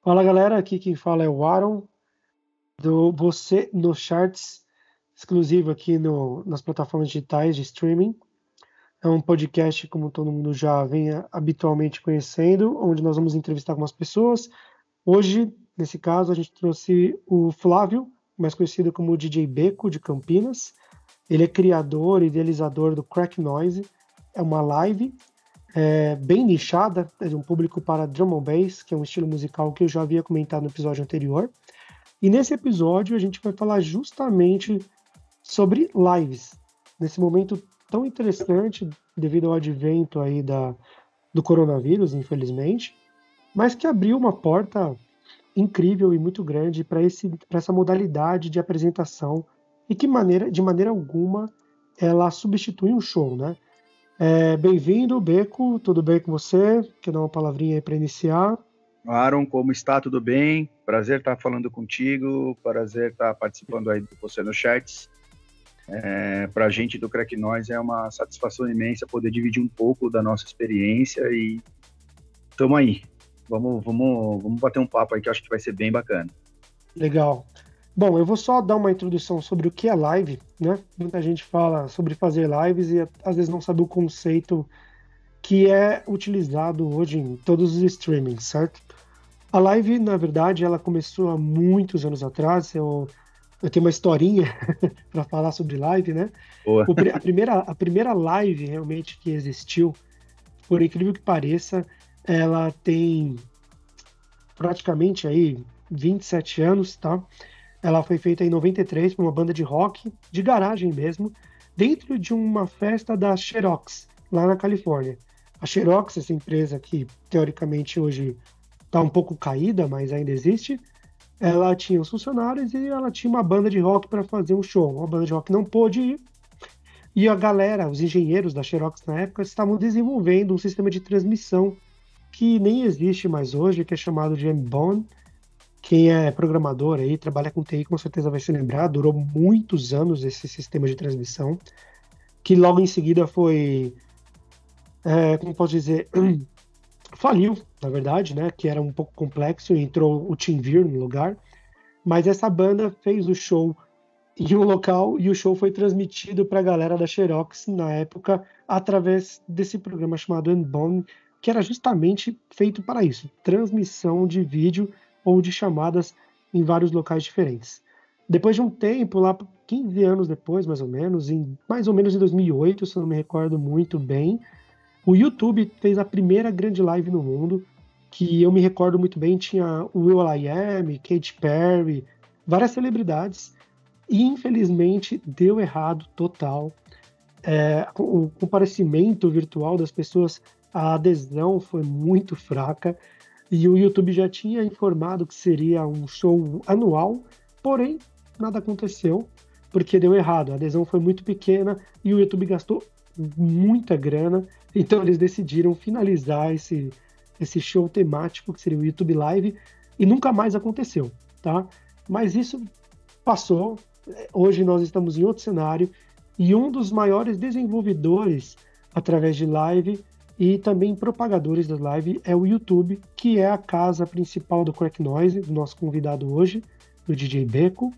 Fala galera, aqui quem fala é o Aaron, do Você no Charts, exclusivo aqui no, nas plataformas digitais de streaming. É um podcast, como todo mundo já vem habitualmente conhecendo, onde nós vamos entrevistar algumas pessoas. Hoje, nesse caso, a gente trouxe o Flávio, mais conhecido como DJ Beco, de Campinas. Ele é criador e idealizador do Crack Noise. É uma live é, bem nichada, é um público para drum and bass, que é um estilo musical que eu já havia comentado no episódio anterior. E nesse episódio a gente vai falar justamente sobre lives. Nesse momento tão interessante, devido ao advento aí da, do coronavírus, infelizmente, mas que abriu uma porta incrível e muito grande para essa modalidade de apresentação e que maneira, de maneira alguma ela substitui um show, né? É, Bem-vindo, Beco, tudo bem com você? Quer dar uma palavrinha aí para iniciar? Aaron, como está? Tudo bem? Prazer estar falando contigo, prazer estar participando aí do Você no Chats. É, para a gente do Crack é uma satisfação imensa poder dividir um pouco da nossa experiência e estamos aí. Vamos, vamos, vamos bater um papo aí que eu acho que vai ser bem bacana. Legal. Bom, eu vou só dar uma introdução sobre o que é live, né? Muita gente fala sobre fazer lives e às vezes não sabe o conceito que é utilizado hoje em todos os streamings, certo? A live, na verdade, ela começou há muitos anos atrás. Eu, eu tenho uma historinha para falar sobre live, né? O, a, primeira, a primeira live realmente que existiu, por incrível que pareça, ela tem praticamente aí 27 anos, tá? Ela foi feita em 93 por uma banda de rock, de garagem mesmo, dentro de uma festa da Xerox, lá na Califórnia. A Xerox, essa empresa que teoricamente hoje está um pouco caída, mas ainda existe, ela tinha os funcionários e ela tinha uma banda de rock para fazer um show. Uma banda de rock não pôde ir. E a galera, os engenheiros da Xerox na época, estavam desenvolvendo um sistema de transmissão que nem existe mais hoje, que é chamado de M-Bone, quem é programador aí, trabalha com TI, com certeza vai se lembrar, durou muitos anos esse sistema de transmissão, que logo em seguida foi, é, como posso dizer, faliu, na verdade, né, que era um pouco complexo, e entrou o TeamViewer no lugar, mas essa banda fez o show em um local e o show foi transmitido para a galera da Xerox na época através desse programa chamado Unbound, que era justamente feito para isso, transmissão de vídeo ou de chamadas em vários locais diferentes. Depois de um tempo, lá 15 anos depois, mais ou menos, em mais ou menos em 2008, se não me recordo muito bem, o YouTube fez a primeira grande live no mundo, que eu me recordo muito bem, tinha Will I Am, Katy Perry, várias celebridades, e infelizmente deu errado total. É, o comparecimento virtual das pessoas, a adesão foi muito fraca. E o YouTube já tinha informado que seria um show anual, porém nada aconteceu porque deu errado. A adesão foi muito pequena e o YouTube gastou muita grana, então eles decidiram finalizar esse, esse show temático que seria o YouTube Live e nunca mais aconteceu, tá? Mas isso passou. Hoje nós estamos em outro cenário e um dos maiores desenvolvedores através de live e também propagadores da live é o YouTube, que é a casa principal do Crack Noise, do nosso convidado hoje, do DJ Beco,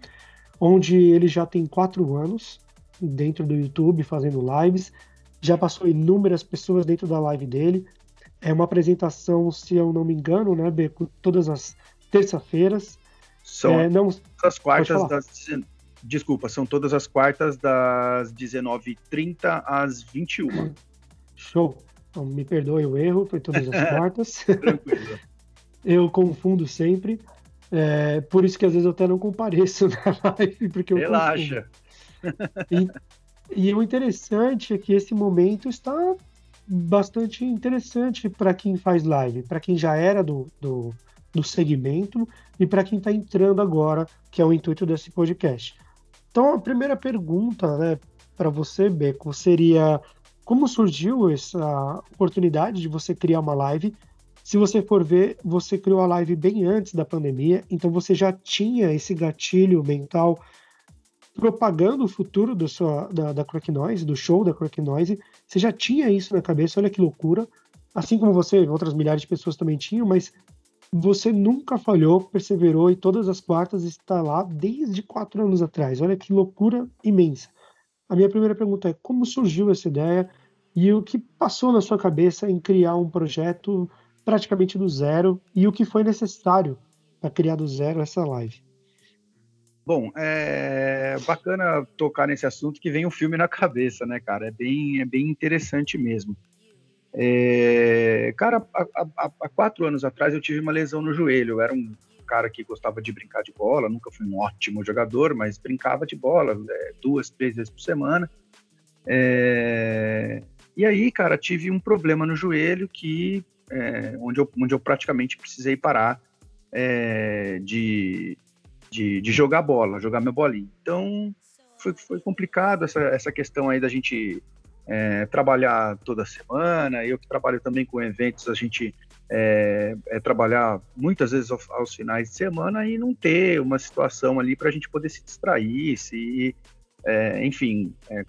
onde ele já tem quatro anos dentro do YouTube fazendo lives, já passou inúmeras pessoas dentro da live dele. É uma apresentação, se eu não me engano, né, Beco, todas as terça-feiras. São é, não... as quartas das. Desculpa, são todas as quartas das 19h30 às 21 Show. Então, me perdoe o erro, foi todas as quartas. eu confundo sempre. É, por isso que às vezes eu até não compareço na live, porque eu Relaxa. E, e o interessante é que esse momento está bastante interessante para quem faz live, para quem já era do, do, do segmento e para quem está entrando agora, que é o intuito desse podcast. Então, a primeira pergunta né, para você, Beco, seria como surgiu essa oportunidade de você criar uma live? Se você for ver, você criou a live bem antes da pandemia, então você já tinha esse gatilho mental propagando o futuro do sua, da, da Noise, do show da Crack Noise. Você já tinha isso na cabeça, olha que loucura. Assim como você, outras milhares de pessoas também tinham, mas você nunca falhou, perseverou e todas as quartas está lá desde quatro anos atrás. Olha que loucura imensa. A minha primeira pergunta é como surgiu essa ideia e o que passou na sua cabeça em criar um projeto praticamente do zero e o que foi necessário para criar do zero essa live. Bom, é bacana tocar nesse assunto que vem um filme na cabeça, né, cara? É bem, é bem interessante mesmo. É, cara, há, quatro anos atrás eu tive uma lesão no joelho. Eu era um cara que gostava de brincar de bola, nunca fui um ótimo jogador, mas brincava de bola é, duas, três vezes por semana. É, e aí, cara, tive um problema no joelho que é, onde, eu, onde eu praticamente precisei parar é, de, de, de, jogar bola, jogar minha bolinha. Então foi, foi complicado essa, essa questão aí da gente é, trabalhar toda semana. Eu que trabalho também com eventos, a gente é, é trabalhar muitas vezes aos, aos, finais de semana e não ter uma situação ali para a gente poder se distrair, se, é, enfim, é,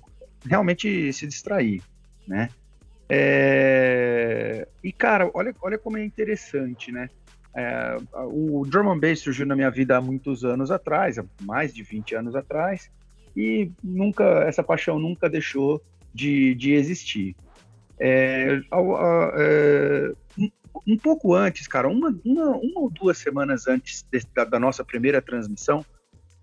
realmente se distrair, né? É, e cara, olha, olha como é interessante, né? É, o drum and bass surgiu na minha vida há muitos anos atrás, há mais de 20 anos atrás, e nunca essa paixão nunca deixou de, de existir. É, é, um, pouco antes, cara, uma, uma, uma ou duas semanas antes de, da, da, nossa primeira transmissão,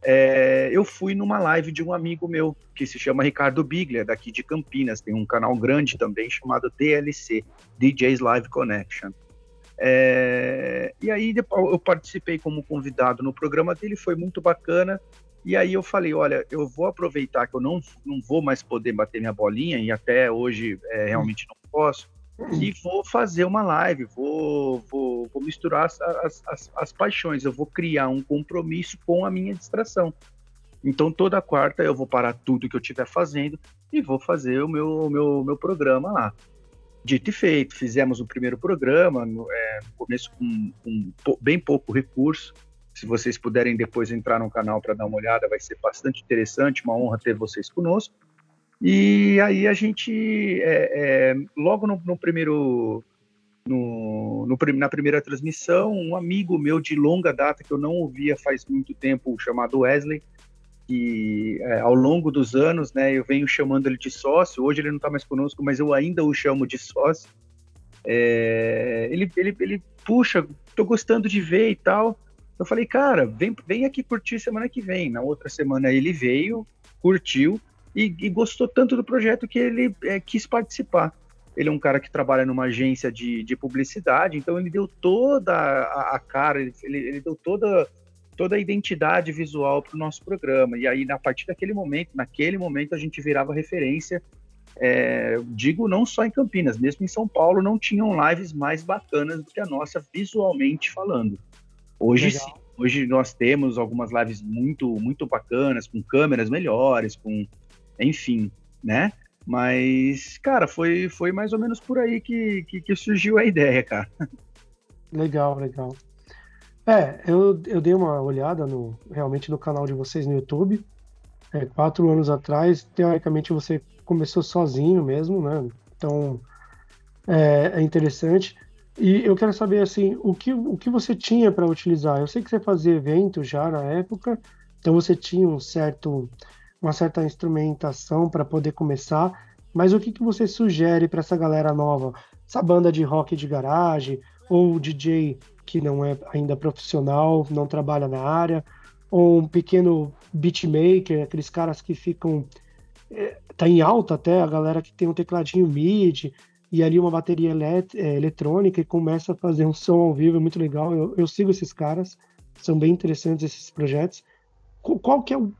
é, eu fui numa live de um amigo meu que se chama Ricardo Biglia, daqui de Campinas, tem um canal grande também chamado DLC, DJs Live Connection. É, e aí eu participei como convidado no programa dele, foi muito bacana. E aí eu falei, olha, eu vou aproveitar que eu não, não vou mais poder bater minha bolinha, e até hoje é, realmente não posso, e vou fazer uma live, vou, vou, vou misturar as, as, as, paixões, eu vou criar um compromisso com a minha distração. Então toda quarta eu vou parar tudo que eu estiver fazendo e vou fazer o meu, meu, meu programa lá. Dito e feito, fizemos o primeiro programa, no, é, começo com, com bem pouco recurso, se vocês puderem depois entrar no canal para dar uma olhada, vai ser bastante interessante, uma honra ter vocês conosco. E aí a gente, é, é, logo no, no primeiro, no, no, na primeira transmissão, um amigo meu de longa data que eu não ouvia faz muito tempo, chamado Wesley, que é, ao longo dos anos, né, eu venho chamando ele de sócio. Hoje ele não está mais conosco, mas eu ainda o chamo de sócio. É, ele, ele, ele puxa, tô gostando de ver e tal. Eu falei, cara, vem, vem aqui curtir semana que vem. Na outra semana ele veio, curtiu e, e gostou tanto do projeto que ele é, quis participar. Ele é um cara que trabalha numa agência de, de publicidade, então ele deu toda a, a cara, ele, ele deu toda, toda a identidade visual para o nosso programa. E aí, a partir daquele momento, naquele momento, a gente virava referência. É, digo não só em Campinas, mesmo em São Paulo não tinham lives mais bacanas do que a nossa visualmente falando. Hoje Legal. sim, hoje nós temos algumas lives muito, muito bacanas, com câmeras melhores, com, enfim, né? Mas, cara, foi, foi mais ou menos por aí que, que, que surgiu a ideia, cara. Legal, legal. É, eu, eu dei uma olhada no, realmente no canal de vocês no YouTube. É, quatro anos atrás, teoricamente você começou sozinho mesmo, né? Então é, é interessante. E eu quero saber assim, o que, o que você tinha para utilizar? Eu sei que você fazia evento já na época, então você tinha um certo, uma certa instrumentação para poder começar, mas o que, que você sugere para essa galera nova? Essa banda de rock de garagem, ou DJ que não é ainda profissional, não trabalha na área, ou um pequeno beatmaker, aqueles caras que ficam. É, tá em alta até, a galera que tem um tecladinho MIDI, e ali uma bateria elet é, eletrônica e começa a fazer um som ao vivo, é muito legal. Eu, eu sigo esses caras, são bem interessantes esses projetos. Qual que é o,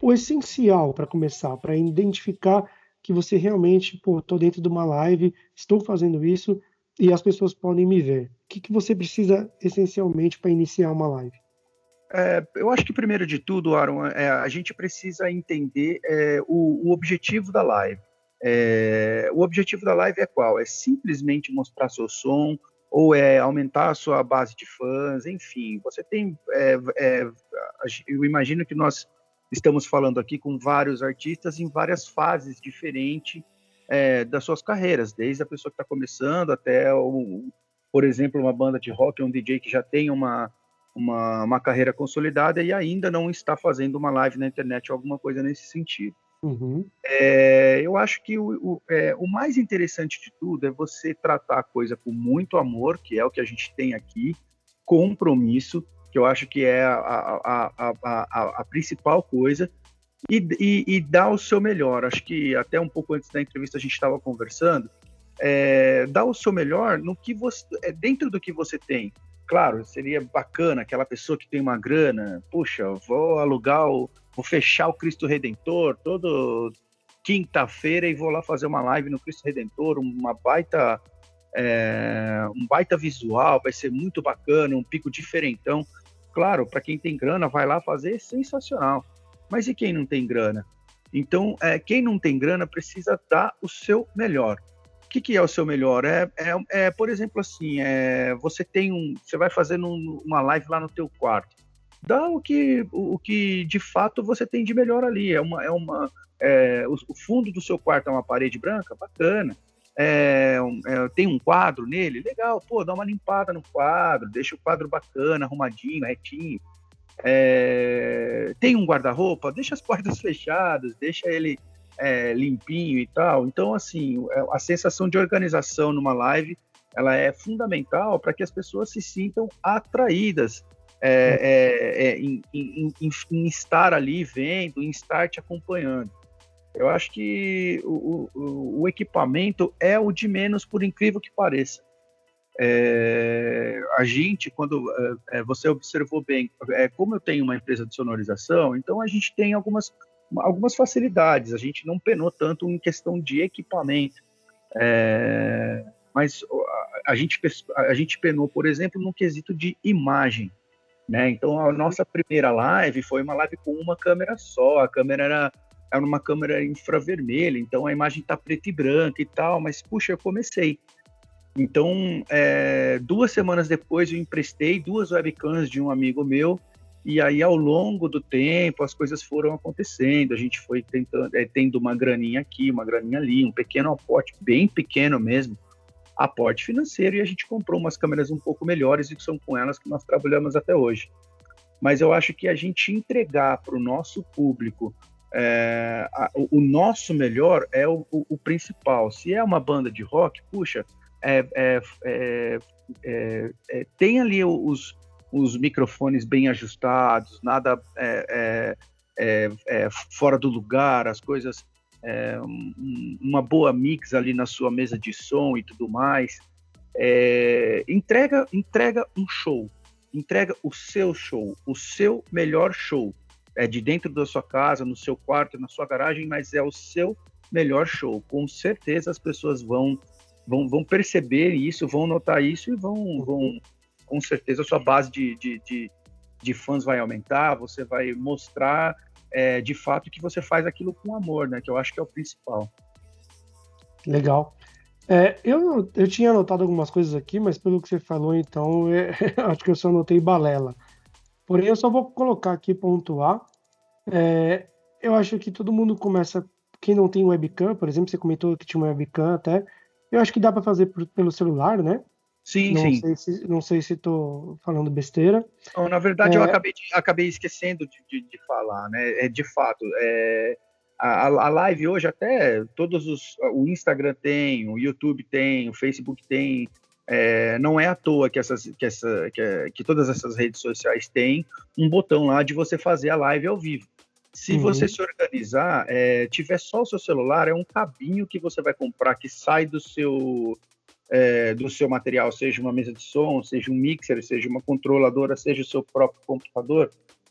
o essencial para começar, para identificar que você realmente, tô dentro de uma live, estou fazendo isso e as pessoas podem me ver. O que, que você precisa essencialmente para iniciar uma live? É, eu acho que primeiro de tudo, Aaron, é, a gente precisa entender é, o, o objetivo da live. É, o objetivo da live é qual? É simplesmente mostrar seu som ou é aumentar a sua base de fãs, enfim. Você tem, é, é, eu imagino que nós estamos falando aqui com vários artistas em várias fases diferentes é, das suas carreiras, desde a pessoa que está começando até o, por exemplo, uma banda de rock, um DJ que já tem uma, uma, uma carreira consolidada e ainda não está fazendo uma live na internet ou alguma coisa nesse sentido. Uhum. É, eu acho que o, o, é, o, mais interessante de tudo é você tratar a coisa com muito amor, que é o que a gente tem aqui, compromisso, que eu acho que é a, a, a, a, a principal coisa, e, e, e, dar o seu melhor. Acho que até um pouco antes da entrevista a gente estava conversando, é, dar o seu melhor no que você, é, dentro do que você tem. Claro, seria bacana aquela pessoa que tem uma grana, puxa, vou alugar, o, vou fechar o Cristo Redentor todo quinta-feira e vou lá fazer uma live no Cristo Redentor, uma baita, é, um baita visual, vai ser muito bacana, um pico diferentão. Claro, para quem tem grana, vai lá fazer, é sensacional. Mas e quem não tem grana? Então, é, quem não tem grana precisa dar o seu melhor. O que, que é o seu melhor? É, é, é, por exemplo, assim, é, você tem um, você vai fazer uma live lá no teu quarto. Dá o que, o, o que de fato você tem de melhor ali. É uma, é uma, é, o, o, fundo do seu quarto é uma parede branca, bacana. É, é, tem um quadro nele, legal. Pô, dá uma limpada no quadro, deixa o quadro bacana, arrumadinho, retinho. É, tem um guarda-roupa, deixa as portas fechadas, deixa ele é, limpinho e tal. Então, assim, é, a sensação de organização numa live ela é fundamental para que as pessoas se sintam atraídas é, em, em, em, em, estar ali vendo, em estar te acompanhando. Eu acho que o, o, o equipamento é o de menos, por incrível que pareça. É, a gente, quando é, você observou bem, é, como eu tenho uma empresa de sonorização, então a gente tem algumas algumas facilidades. A gente não penou tanto em questão de equipamento. É, mas a, a, gente, a gente penou, por exemplo, no quesito de imagem. Né? Então, a nossa primeira live foi uma live com uma câmera só. A câmera era, era uma câmera infravermelha, então a imagem está preta e branca e tal. Mas, puxa, eu comecei. Então, é, duas semanas depois, eu emprestei duas webcams de um amigo meu e aí, ao longo do tempo, as coisas foram acontecendo. A gente foi tentando, é, tendo uma graninha aqui, uma graninha ali, um pequeno aporte, bem pequeno mesmo, aporte financeiro. E a gente comprou umas câmeras um pouco melhores e que são com elas que nós trabalhamos até hoje. Mas eu acho que a gente entregar para o nosso público é, a, o, nosso melhor é o, o, o, principal. Se é uma banda de rock, puxa, é, é, é, é, é tem ali os, os microfones bem ajustados, nada é, é, é, é fora do lugar, as coisas, é, um, uma boa mix ali na sua mesa de som e tudo mais. É, entrega, entrega um show, entrega o seu show, o seu melhor show. É de dentro da sua casa, no seu quarto, na sua garagem, mas é o seu melhor show. Com certeza as pessoas vão vão, vão perceber isso, vão notar isso e vão, vão, com certeza a sua base de, de, de, de fãs vai aumentar, você vai mostrar é, de fato que você faz aquilo com amor, né? Que eu acho que é o principal. Legal. É, eu, eu tinha anotado algumas coisas aqui, mas pelo que você falou, então, é, acho que eu só anotei balela. Porém, eu só vou colocar aqui, pontuar. É, eu acho que todo mundo começa. Quem não tem webcam, por exemplo, você comentou que tinha uma webcam até. Eu acho que dá para fazer por, pelo celular, né? Sim, não sim. Sei se, não sei se estou falando besteira. Não, na verdade, é... eu acabei, de, acabei esquecendo de, de, de, falar, né? É, de fato, é, a, a live hoje até todos os. O Instagram tem, o YouTube tem, o Facebook tem. É, não é à toa que, essas, que, essa, que, que, todas essas redes sociais têm um botão lá de você fazer a live ao vivo. Se uhum. você se organizar, é, tiver só o seu celular, é um cabinho que você vai comprar que sai do seu é, do seu material, seja uma mesa de som, seja um mixer, seja uma controladora, seja o seu próprio computador,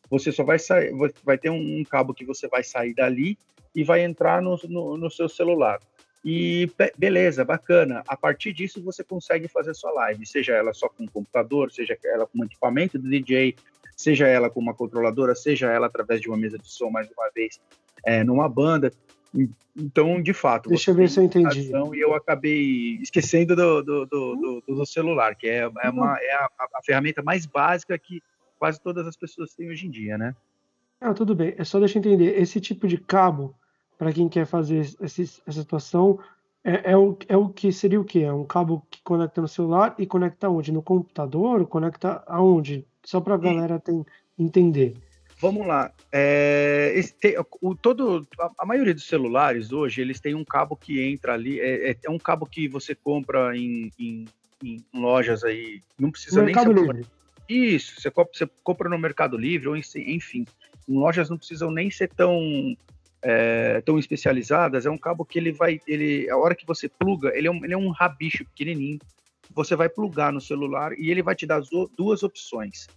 você só vai sair, vai ter um, cabo que você vai sair dali e vai entrar no, no, no seu celular. E beleza, bacana. A partir disso você consegue fazer sua live, seja ela só com um computador, seja ela com um equipamento do DJ, seja ela com uma controladora, seja ela através de uma mesa de som, mais uma vez, é, numa banda. Então, de fato. Deixa eu ver se eu entendi. E eu acabei esquecendo do, do, do, do, do celular, que é, é, uma, é a, a, ferramenta mais básica que quase todas as pessoas têm hoje em dia, né? Ah, tudo bem. É só deixa eu entender. Esse tipo de cabo, para quem quer fazer esse, essa situação, É, é, o, é o que seria o quê? É um cabo que conecta no celular e conecta onde? No computador? Conecta aonde? Só para a galera tem, entender. Vamos lá. É, tem, o, todo, a, a, maioria dos celulares hoje, eles têm um cabo que entra ali. É, é, é um cabo que você compra em, em, em lojas aí. Não precisa nem ser. Livre. Isso, você compra, você compra no Mercado Livre, ou enfim. Em lojas não precisam nem ser tão é, tão especializadas, é um cabo que ele vai, ele, a hora que você pluga, ele é um, ele é um rabicho pequenininho, você vai plugar no celular e ele vai te dar duas opções.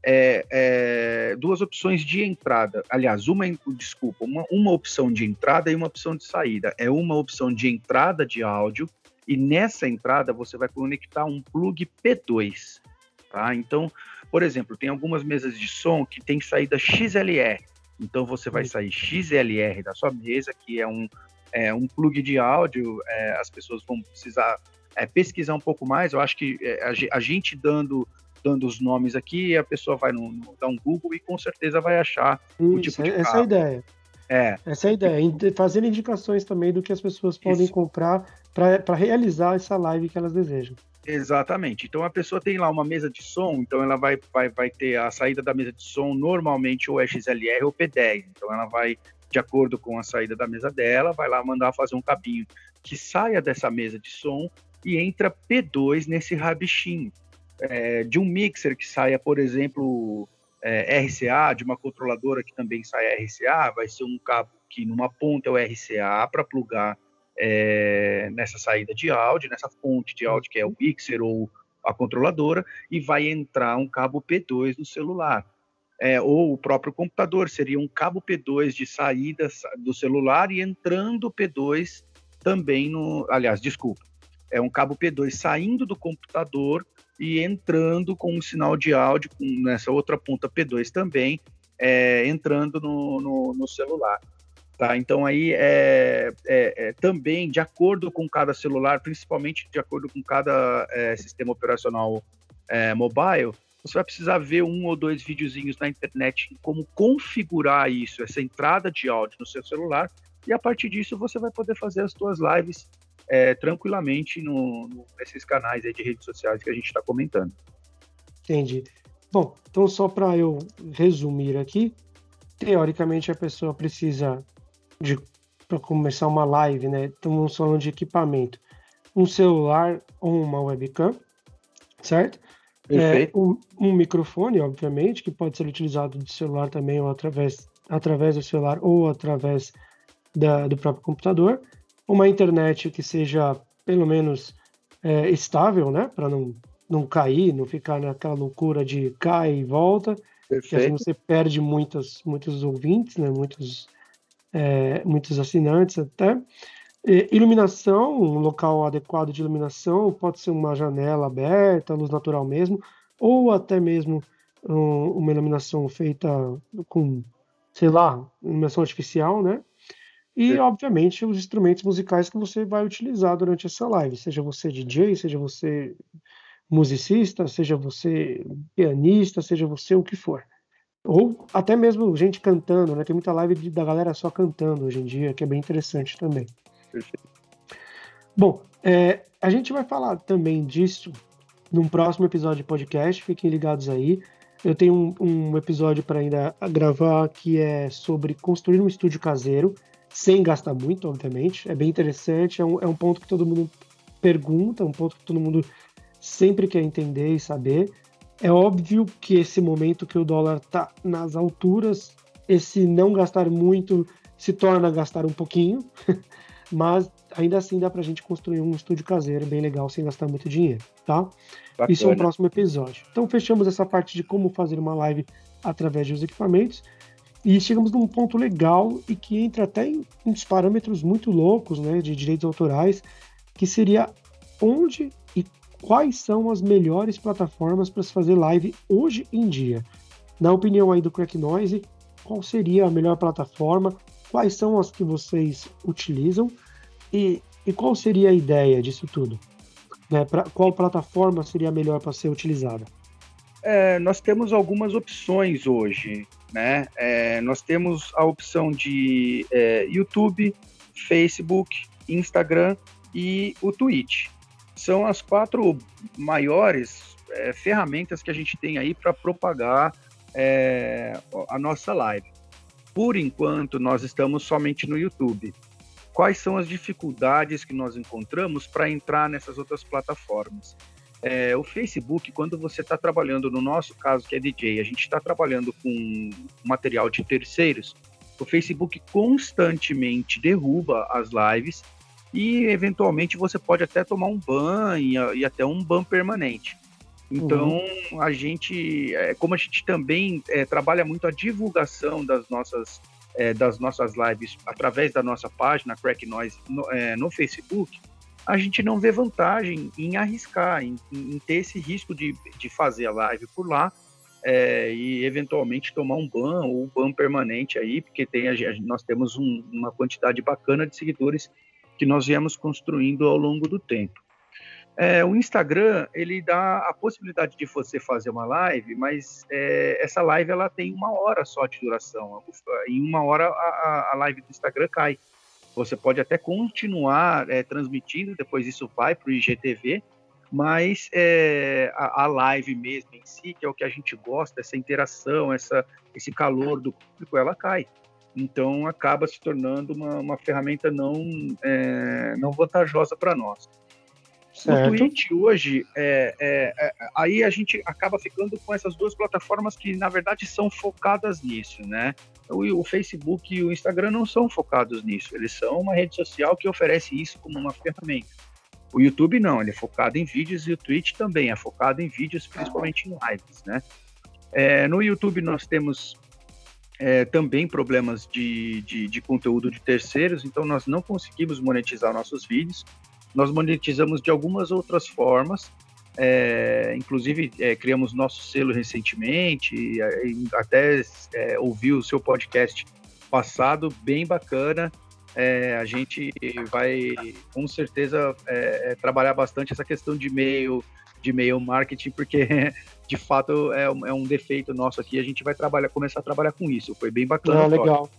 É, é, duas opções de entrada. Aliás, uma, desculpa, uma, uma opção de entrada e uma opção de saída. É uma opção de entrada de áudio e nessa entrada você vai conectar um plug P2, tá? Então, por exemplo, tem algumas mesas de som que tem saída XLR. Então você vai sair XLR da sua mesa, que é um, é, um plug de áudio, é, as pessoas vão precisar é, pesquisar um pouco mais. Eu acho que é, a, a, gente dando, dando os nomes aqui, a pessoa vai no, no, dar um Google e com certeza vai achar Isso, o tipo de Essa carro. é a ideia. É. Essa é a ideia. Fazendo indicações também do que as pessoas podem Isso. comprar para realizar essa live que elas desejam. Exatamente. Então a pessoa tem lá uma mesa de som, então ela vai, vai, vai ter a saída da mesa de som normalmente ou é XLR ou P10. Então ela vai, de acordo com a saída da mesa dela, vai lá mandar fazer um cabinho que saia dessa mesa de som e entra P2 nesse rabichinho. É, de um mixer que saia, por exemplo, é, RCA, de uma controladora que também saia RCA, vai ser um cabo que numa ponta é o RCA para plugar é, nessa saída de áudio, nessa fonte de áudio que é o mixer ou a controladora, e vai entrar um cabo P2 no celular. É, ou o próprio computador, seria um cabo P2 de saída do celular e entrando P2 também no. Aliás, desculpa, é um cabo P2 saindo do computador e entrando com um sinal de áudio nessa outra ponta P2 também, é, entrando no, no, no celular. Tá? Então aí é, é, é, também de acordo com cada celular, principalmente de acordo com cada é, sistema operacional é, mobile, você vai precisar ver um ou dois videozinhos na internet como configurar isso, essa entrada de áudio no seu celular, e a partir disso você vai poder fazer as suas lives é, tranquilamente no, no, nesses canais de redes sociais que a gente está comentando. Entendi. Bom, então só para eu resumir aqui, teoricamente a pessoa precisa de para começar uma live, né? Estamos falando de equipamento, um celular ou uma webcam, certo? É, um, um, microfone, obviamente, que pode ser utilizado de celular também ou através, através do celular ou através da, do próprio computador. Uma internet que seja pelo menos é, estável, né? Para não, não cair, não ficar naquela loucura de cai e volta. Perfeito. Que assim você perde muitos, muitos ouvintes, né? Muitos é, muitos assinantes até. E, iluminação, um local adequado de iluminação, pode ser uma janela aberta, luz natural mesmo, ou até mesmo um, uma iluminação feita com, sei lá, iluminação artificial, né? E, Sim. obviamente, os instrumentos musicais que você vai utilizar durante essa live, seja você DJ, seja você musicista, seja você pianista, seja você o que for. Ou até mesmo gente cantando, né? Tem muita live da galera só cantando hoje em dia, que é bem interessante também. Perfeito. Bom, é, a gente vai falar também disso num próximo episódio de podcast, fiquem ligados aí. Eu tenho um, um episódio para ainda gravar que é sobre construir um estúdio caseiro, sem gastar muito, obviamente. É bem interessante, é um, é um ponto que todo mundo pergunta, um ponto que todo mundo sempre quer entender e saber. É óbvio que esse momento que o dólar está nas alturas, esse não gastar muito se torna gastar um pouquinho, mas ainda assim dá para a gente construir um estúdio caseiro bem legal sem gastar muito dinheiro, tá? Bacana. Isso é o próximo episódio. Então fechamos essa parte de como fazer uma live através dos equipamentos e chegamos num ponto legal e que entra até em uns parâmetros muito loucos, né, de direitos autorais, que seria onde quais são as melhores plataformas para se fazer live hoje em dia. Na opinião aí do Crack Noise, qual seria a melhor plataforma? Quais são as que vocês utilizam? E, e qual seria a ideia disso tudo? Né, pra, qual plataforma seria a melhor para ser utilizada? É, nós temos algumas opções hoje, né? É, nós temos a opção de é, YouTube, Facebook, Instagram e o Twitch. São as quatro maiores é, ferramentas que a gente tem aí para propagar é, a nossa live. Por enquanto, nós estamos somente no YouTube. Quais são as dificuldades que nós encontramos para entrar nessas outras plataformas? É, o Facebook, quando você está trabalhando, no nosso caso que é DJ, a gente está trabalhando com material de terceiros, o Facebook constantemente derruba as lives e eventualmente você pode até tomar um ban e, e até um ban permanente. Então uhum. a gente, é, como a gente também é, trabalha muito a divulgação das nossas é, das nossas lives através da nossa página Crack Noise no, é, no Facebook, a gente não vê vantagem em arriscar, em, em ter esse risco de, de fazer a live por lá é, e eventualmente tomar um ban ou um ban permanente aí, porque tem, a, nós temos um, uma quantidade bacana de seguidores que nós viemos construindo ao longo do tempo. É, o Instagram ele dá a possibilidade de você fazer uma live, mas é, essa live ela tem uma hora só de duração. Em uma hora a, a live do Instagram cai. Você pode até continuar é, transmitindo, depois isso vai para o IGTV, mas é, a, a, live mesmo em si, que é o que a gente gosta, essa interação, essa, esse calor do público, ela cai. Então acaba se tornando uma, uma ferramenta não, é, não vantajosa para nós. Certo. O Twitch hoje, é, é, é, aí a gente acaba ficando com essas duas plataformas que, na verdade, são focadas nisso, né? O, o, Facebook e o Instagram não são focados nisso, eles são uma rede social que oferece isso como uma ferramenta. O YouTube não, ele é focado em vídeos e o Twitch também é focado em vídeos, principalmente em lives, né? É, no YouTube nós temos é, também problemas de, de, de, conteúdo de terceiros, então nós não conseguimos monetizar nossos vídeos. Nós monetizamos de algumas outras formas, é, inclusive é, criamos nosso selo recentemente, e, até é, ouvi o seu podcast passado, bem bacana. É, a gente vai com certeza é, é, trabalhar bastante essa questão de e-mail, de e-mail marketing, porque de fato é um, é um, defeito nosso aqui. A gente vai trabalhar, começar a trabalhar com isso. Foi bem bacana. Ah, legal.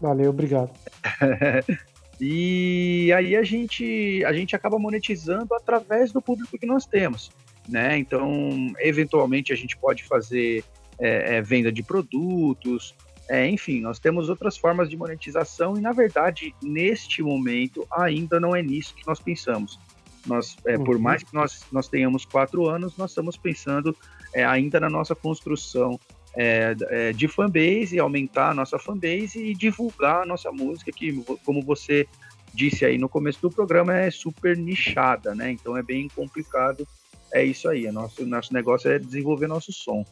Valeu, obrigado. E aí a gente, a gente acaba monetizando através do público que nós temos. Né? Então, eventualmente, a gente pode fazer é, é, venda de produtos, é, enfim, nós temos outras formas de monetização e, na verdade, neste momento, ainda não é nisso que nós pensamos. Nós, é, uhum. Por mais que nós, nós tenhamos quatro anos, nós estamos pensando é, ainda na nossa construção é, é, de fanbase, aumentar a nossa fanbase e divulgar a nossa música, que, como você disse aí no começo do programa, é super nichada, né? Então é bem complicado. É isso aí, nosso, nosso negócio é desenvolver nosso som.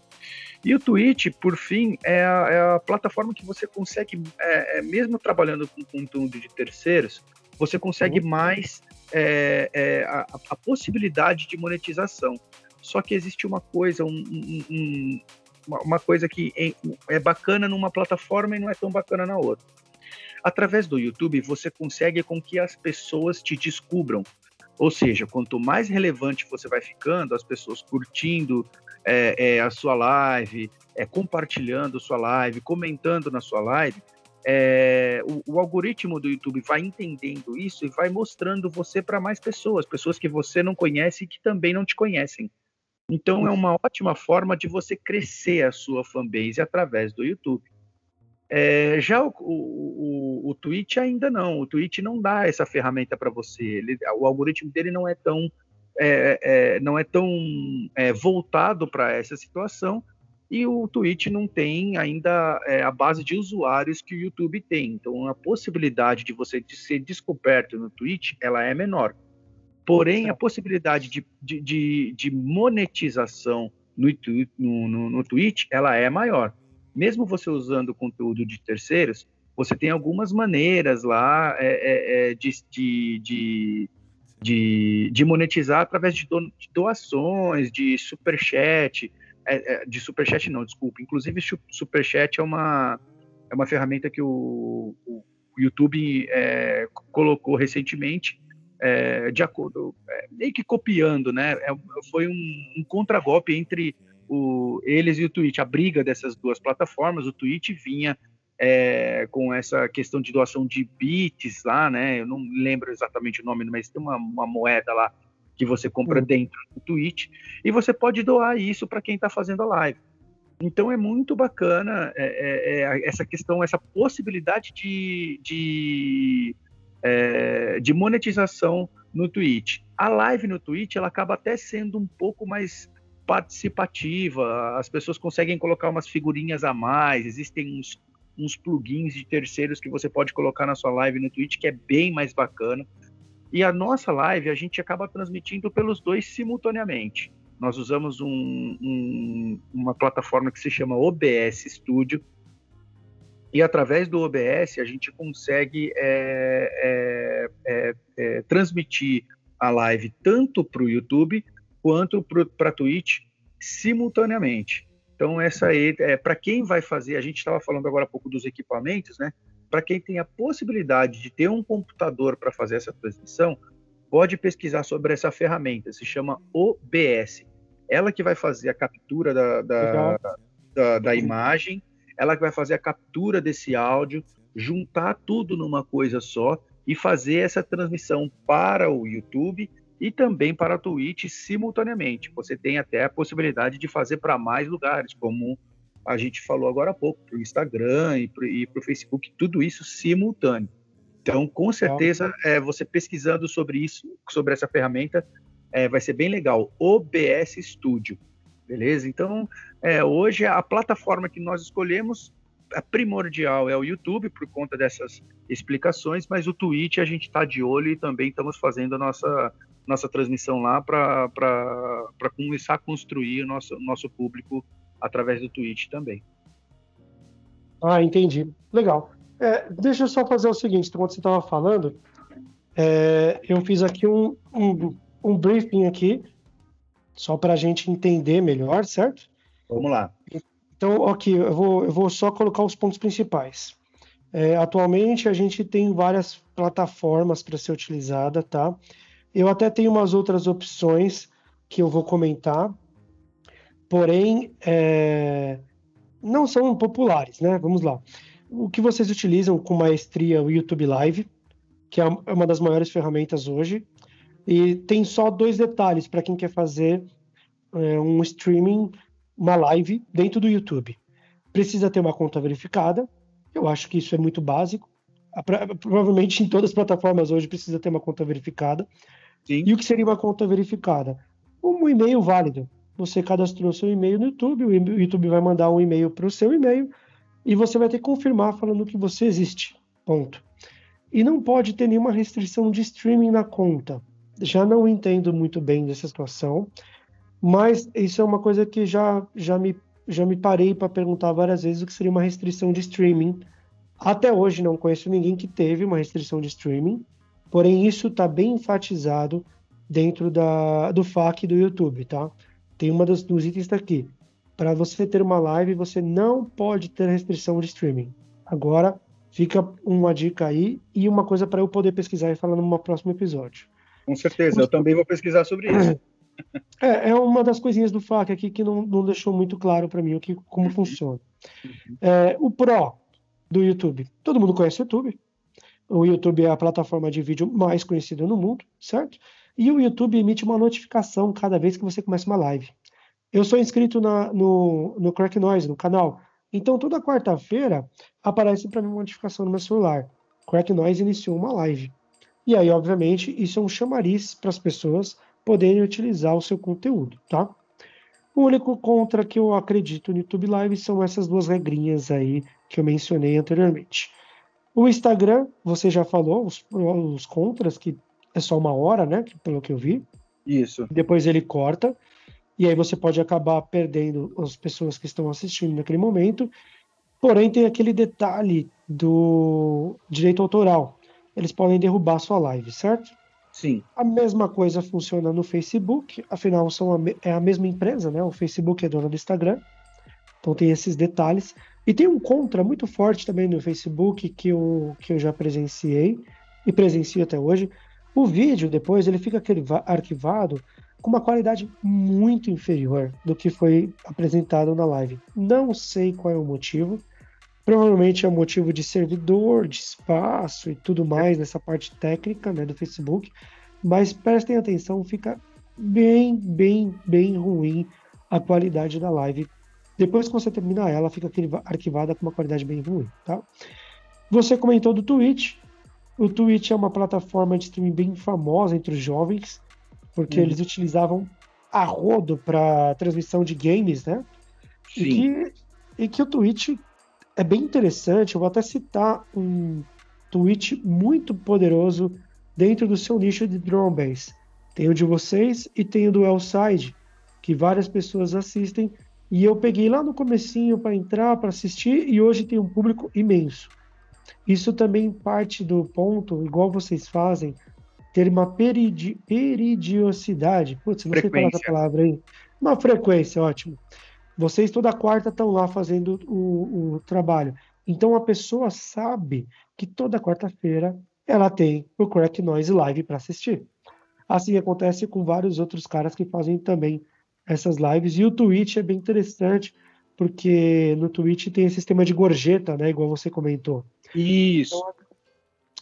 E o Twitch, por fim, é a, é a plataforma que você consegue, é, é, mesmo trabalhando com conteúdo de terceiros, você consegue uhum. mais é, é, a, a, possibilidade de monetização. Só que existe uma coisa, um, um, uma, coisa que é, bacana numa plataforma e não é tão bacana na outra. Através do YouTube, você consegue com que as pessoas te descubram. Ou seja, quanto mais relevante você vai ficando, as pessoas curtindo é, é, a sua live, é, compartilhando sua live, comentando na sua live, é, o, o, algoritmo do YouTube vai entendendo isso e vai mostrando você para mais pessoas, pessoas que você não conhece e que também não te conhecem. Então é uma ótima forma de você crescer a sua fanbase através do YouTube. É, já o, o, o, Twitch ainda não. O Twitch não dá essa ferramenta para você. Ele, o algoritmo dele não é tão é, é, não é tão é, voltado para essa situação e o Twitch não tem ainda é, a base de usuários que o YouTube tem. Então a possibilidade de você de ser descoberto no Twitch ela é menor. Porém, a possibilidade de, de, de, de monetização no, no, no, no Twitch, ela é maior. Mesmo você usando conteúdo de terceiros, você tem algumas maneiras lá é, é, é de, de, de, de, monetizar através de, do, de doações, de superchat, é, é, de superchat não, desculpa. Inclusive, superchat é uma, é uma ferramenta que o, o YouTube é, colocou recentemente é, de acordo, é, meio que copiando, né? Foi um, um contragolpe entre o, eles e o Twitch, a briga dessas duas plataformas. O Twitch vinha é, com essa questão de doação de bits lá, né? Eu não lembro exatamente o nome, mas tem uma, uma moeda lá que você compra uhum. dentro do Twitch e você pode doar isso para quem está fazendo a live. Então é muito bacana é, é, é, essa questão, essa possibilidade de, de, é, de monetização no Twitch. A live no Twitch ela acaba até sendo um pouco mais participativa, as pessoas conseguem colocar umas figurinhas a mais, existem uns, uns plugins de terceiros que você pode colocar na sua live no Twitch que é bem mais bacana. E a nossa live a gente acaba transmitindo pelos dois simultaneamente. Nós usamos um, um, uma plataforma que se chama OBS Studio, e através do OBS a gente consegue é, é, é, é transmitir a live tanto para o YouTube quanto para a Twitch simultaneamente. Então, essa aí, é, para quem vai fazer, a gente estava falando agora há pouco dos equipamentos, né? Para quem tem a possibilidade de ter um computador para fazer essa transmissão, pode pesquisar sobre essa ferramenta, se chama OBS. Ela que vai fazer a captura da, da, da, da imagem, ela que vai fazer a captura desse áudio, juntar tudo numa coisa só e fazer essa transmissão para o YouTube e também para a Twitch simultaneamente. Você tem até a possibilidade de fazer para mais lugares, como a gente falou agora há pouco, para o Instagram e para o Facebook, tudo isso simultâneo. Então, com certeza, é, você pesquisando sobre isso, sobre essa ferramenta, é, vai ser bem legal. OBS Studio, beleza? Então, é, hoje a plataforma que nós escolhemos a primordial é o YouTube por conta dessas explicações, mas o Twitch a gente está de olho e também estamos fazendo a nossa nossa transmissão lá para começar a construir o nosso, nosso público através do Twitch também. Ah, entendi. Legal. É, deixa eu só fazer o seguinte, enquanto você estava falando, é, eu fiz aqui um, um, um briefing aqui, só para a gente entender melhor, certo? Vamos lá. Então, ok, eu vou, eu vou só colocar os pontos principais. É, atualmente a gente tem várias plataformas para ser utilizada, tá? Eu até tenho umas outras opções que eu vou comentar, porém é, não são populares, né? Vamos lá. O que vocês utilizam com maestria o YouTube Live, que é, é uma das maiores ferramentas hoje, e tem só dois detalhes para quem quer fazer é, um streaming, uma live dentro do YouTube. Precisa ter uma conta verificada, eu acho que isso é muito básico. Provavelmente em todas as plataformas hoje precisa ter uma conta verificada. Sim. E o que seria uma conta verificada? Um e-mail válido. Você cadastrou seu e-mail no YouTube, o YouTube vai mandar um e-mail para o seu e-mail e você vai ter que confirmar falando que você existe. Ponto. E não pode ter nenhuma restrição de streaming na conta. Já não entendo muito bem dessa situação, mas isso é uma coisa que já, já, me, já me parei para perguntar várias vezes o que seria uma restrição de streaming. Até hoje não conheço ninguém que teve uma restrição de streaming. Porém, isso está bem enfatizado dentro da, do FAQ do YouTube, tá? Tem uma dos, dos itens tá aqui. Para você ter uma live, você não pode ter restrição de streaming. Agora, fica uma dica aí e uma coisa para eu poder pesquisar e falar no próximo episódio. Com certeza, eu também vou pesquisar sobre isso. É, é uma das coisinhas do FAQ aqui que não, não deixou muito claro para mim o que, como uhum. funciona. Uhum. É, o Pro do YouTube. Todo mundo conhece o YouTube, o YouTube é a plataforma de vídeo mais conhecida no mundo, certo? E o YouTube emite uma notificação cada vez que você começa uma live. Eu sou inscrito na, no, no Crack Noise, no canal. Então, toda quarta-feira aparece para mim uma notificação no meu celular. Crack Noise iniciou uma live. E aí, obviamente, isso é um chamariz para as pessoas poderem utilizar o seu conteúdo, tá? O único contra que eu acredito no YouTube Live são essas duas regrinhas aí que eu mencionei anteriormente. O Instagram, você já falou, os, os contras, que é só uma hora, né? Pelo que eu vi. Isso. Depois ele corta. E aí você pode acabar perdendo as pessoas que estão assistindo naquele momento. Porém, tem aquele detalhe do direito autoral. Eles podem derrubar sua live, certo? Sim. A mesma coisa funciona no Facebook, afinal são a, é a mesma empresa, né? O Facebook é dona do Instagram. Então tem esses detalhes. E tem um contra muito forte também no Facebook que eu, que eu já presenciei e presencio até hoje. O vídeo depois ele fica arquivado com uma qualidade muito inferior do que foi apresentado na live. Não sei qual é o motivo. Provavelmente é um motivo de servidor, de espaço e tudo mais nessa parte técnica né, do Facebook. Mas prestem atenção, fica bem, bem, bem ruim a qualidade da live. Depois que você termina ela, fica arquivada com uma qualidade bem ruim, tá? Você comentou do Twitch. O Twitch é uma plataforma de streaming bem famosa entre os jovens, porque uhum. eles utilizavam a rodo para transmissão de games, né? Sim. E que, e que o Twitch é bem interessante. Eu vou até citar um Twitch muito poderoso dentro do seu nicho de drone base. Tem o de vocês e tem o do Elside, que várias pessoas assistem. E eu peguei lá no comecinho para entrar, para assistir, e hoje tem um público imenso. Isso também parte do ponto, igual vocês fazem, ter uma peridi peridiosidade. Putz, não sei falar essa palavra aí. Uma frequência, ótimo. Vocês toda quarta estão lá fazendo o, o trabalho. Então a pessoa sabe que toda quarta-feira ela tem o Crack Noise Live para assistir. Assim acontece com vários outros caras que fazem também essas lives. E o Twitch é bem interessante, porque no Twitch tem esse sistema de gorjeta, né? Igual você comentou. Isso. Então,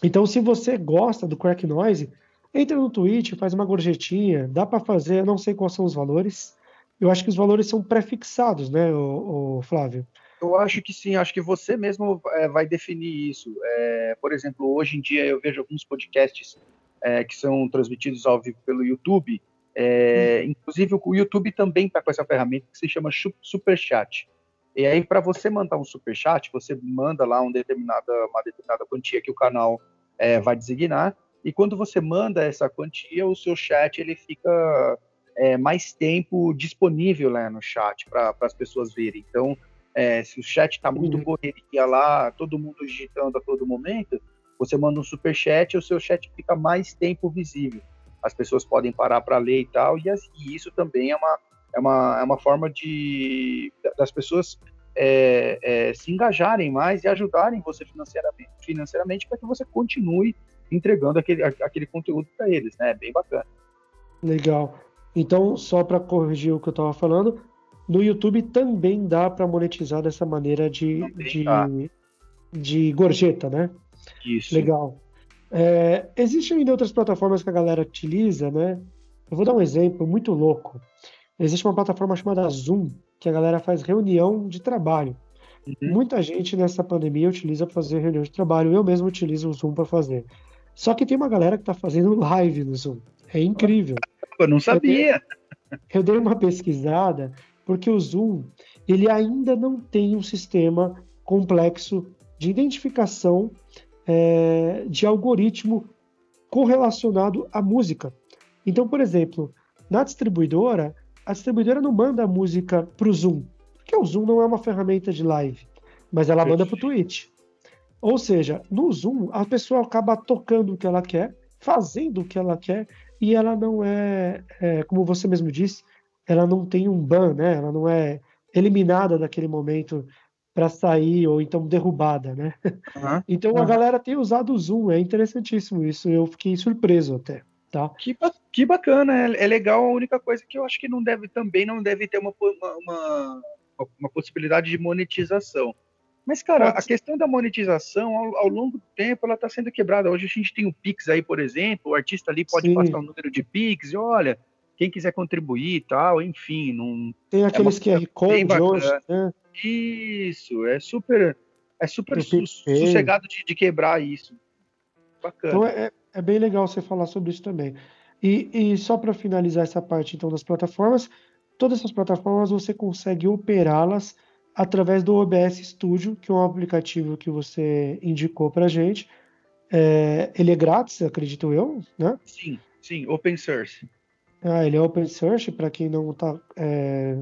então se você gosta do Crack Noise, entra no Twitch, faz uma gorjetinha, dá para fazer, eu não sei quais são os valores. Eu acho que os valores são prefixados, né, o, o Flávio? Eu acho que sim, acho que você mesmo é, vai definir isso. É, por exemplo, hoje em dia eu vejo alguns podcasts é, que são transmitidos ao vivo pelo YouTube. É, hum. Inclusive o YouTube também está com essa ferramenta que se chama Super Chat. E aí, para você mandar um super chat, você manda lá um determinada, uma determinada quantia que o canal é, vai designar. E quando você manda essa quantia, o seu chat ele fica é, mais tempo disponível né, no chat para as pessoas verem. Então, é, se o chat está muito uhum. correria lá, todo mundo digitando a todo momento, você manda um super chat o seu chat fica mais tempo visível. As pessoas podem parar para ler e tal, e, e, isso também é uma, é uma, é uma forma de das pessoas é, é, se engajarem mais e ajudarem você financeiramente, financeiramente para que você continue entregando aquele, aquele conteúdo para eles, né? Bem bacana. Legal. Então, só para corrigir o que eu estava falando, no YouTube também dá para monetizar dessa maneira de, de, de, gorjeta, né? Isso. Legal. É, existem ainda outras plataformas que a galera utiliza, né? Eu vou dar um exemplo muito louco. Existe uma plataforma chamada Zoom, que a galera faz reunião de trabalho. Uhum. Muita gente nessa pandemia utiliza para fazer reunião de trabalho. Eu mesmo utilizo o Zoom para fazer. Só que tem uma galera que está fazendo live no Zoom. É incrível. Eu não sabia. Eu dei, eu dei uma pesquisada porque o Zoom ele ainda não tem um sistema complexo de identificação é, de algoritmo correlacionado à música. Então, por exemplo, na distribuidora, a distribuidora não manda a música para o Zoom, porque o Zoom não é uma ferramenta de live, mas ela manda para o Twitch. Ou seja, no Zoom, a pessoa acaba tocando o que ela quer, fazendo o que ela quer, e ela não é, é como você mesmo disse, ela não tem um ban, né? Ela não é eliminada daquele momento para sair ou então derrubada, né? Uhum. Então a galera tem usado o Zoom, é interessantíssimo isso. Eu fiquei surpreso até. Tá? Que, que bacana, é, é, legal. A única coisa que eu acho que não deve também não deve ter uma, uma, uma, uma possibilidade de monetização. Mas, cara, a questão da monetização, ao, ao longo do tempo, ela está sendo quebrada. Hoje a gente tem o Pix aí, por exemplo, o artista ali pode Sim. passar o um número de Pix e olha, quem quiser contribuir e tal, enfim. Não, tem aqueles é QR Code hoje, né? Isso, é super, é super su sossegado de, de, quebrar isso. Bacana. Então é, é bem legal você falar sobre isso também. E, e só para finalizar essa parte então das plataformas, todas essas plataformas você consegue operá-las através do OBS Studio, que é um aplicativo que você indicou para gente. É, ele é grátis, acredito eu, né? Sim, sim, open source. Ah, ele é open source para quem não está é,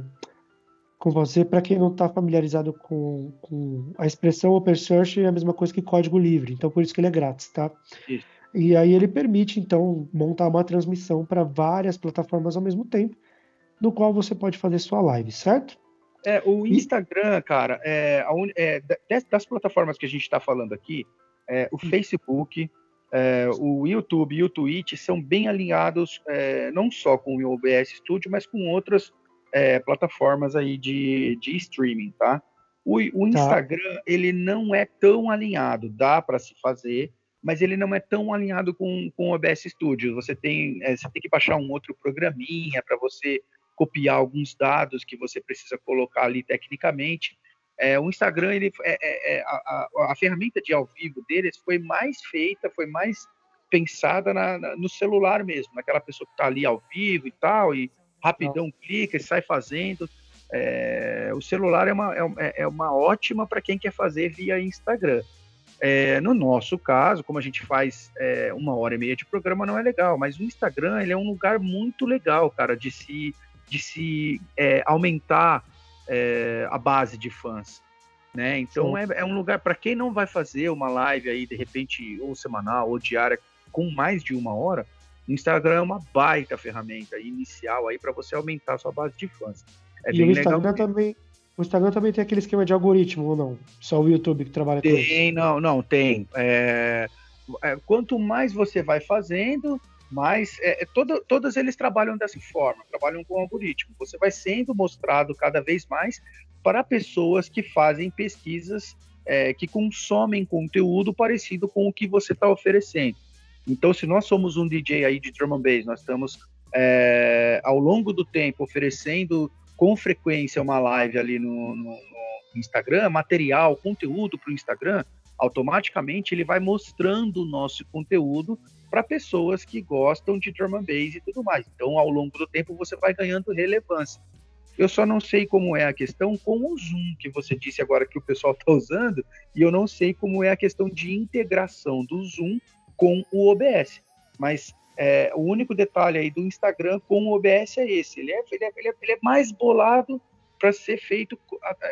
com você, para quem não está familiarizado com, com, a expressão open source é a mesma coisa que código livre, então por isso que ele é grátis, tá? Isso. E aí ele permite então montar uma transmissão para várias plataformas ao mesmo tempo, no qual você pode fazer sua live, certo? É, o Instagram, cara, é, é, das plataformas que a gente está falando aqui, é, o hum. Facebook, é, o YouTube e o Twitch são bem alinhados, é, não só com o OBS Studio, mas com outras é, plataformas aí de, de streaming, tá? O, o tá. Instagram, tá. ele não é tão alinhado, dá para se fazer, mas ele não é tão alinhado com, com o OBS Studio. Você tem, é, você tem que baixar um outro programinha para você copiar alguns dados que você precisa colocar ali tecnicamente. É, o Instagram, ele, é, é, é a, a, a, ferramenta de ao vivo deles foi mais feita, foi mais pensada na, na, no celular mesmo, naquela pessoa que está ali ao vivo e tal, e rapidão Não. clica e sai fazendo. É, o celular é uma, é uma ótima para quem quer fazer via Instagram. É, no nosso caso, como a gente faz é, uma hora e meia de programa, não é legal, mas o Instagram ele é um lugar muito legal, cara, de se, de se é, aumentar é, a base de fãs. Né? Então é, é, um lugar para quem não vai fazer uma live aí, de repente, ou semanal ou diária, com mais de uma hora, o Instagram é uma baita ferramenta inicial aí para você aumentar a sua base de fãs. É e o Instagram legal. também o Instagram também tem aquele esquema de algoritmo, ou não? Só o YouTube que trabalha tem, com isso? Tem, não, não, tem. É, é, quanto mais você vai fazendo, mais. É, é, todo, todos eles trabalham dessa forma, trabalham com algoritmo. Você vai sendo mostrado cada vez mais para pessoas que fazem pesquisas, é, que consomem conteúdo parecido com o que você está oferecendo. Então, se nós somos um DJ aí de drum and bass, nós estamos é, ao longo do tempo oferecendo com frequência uma live ali no, no, no Instagram, material, conteúdo para o Instagram, automaticamente ele vai mostrando o nosso conteúdo para pessoas que gostam de drum and bass e tudo mais. Então, ao longo do tempo, você vai ganhando relevância. Eu só não sei como é a questão com o Zoom, que você disse agora que o pessoal está usando, e eu não sei como é a questão de integração do Zoom com o OBS. Mas é, o único detalhe aí do Instagram com o OBS é esse. Ele é, ele é, ele é, ele é mais bolado para ser feito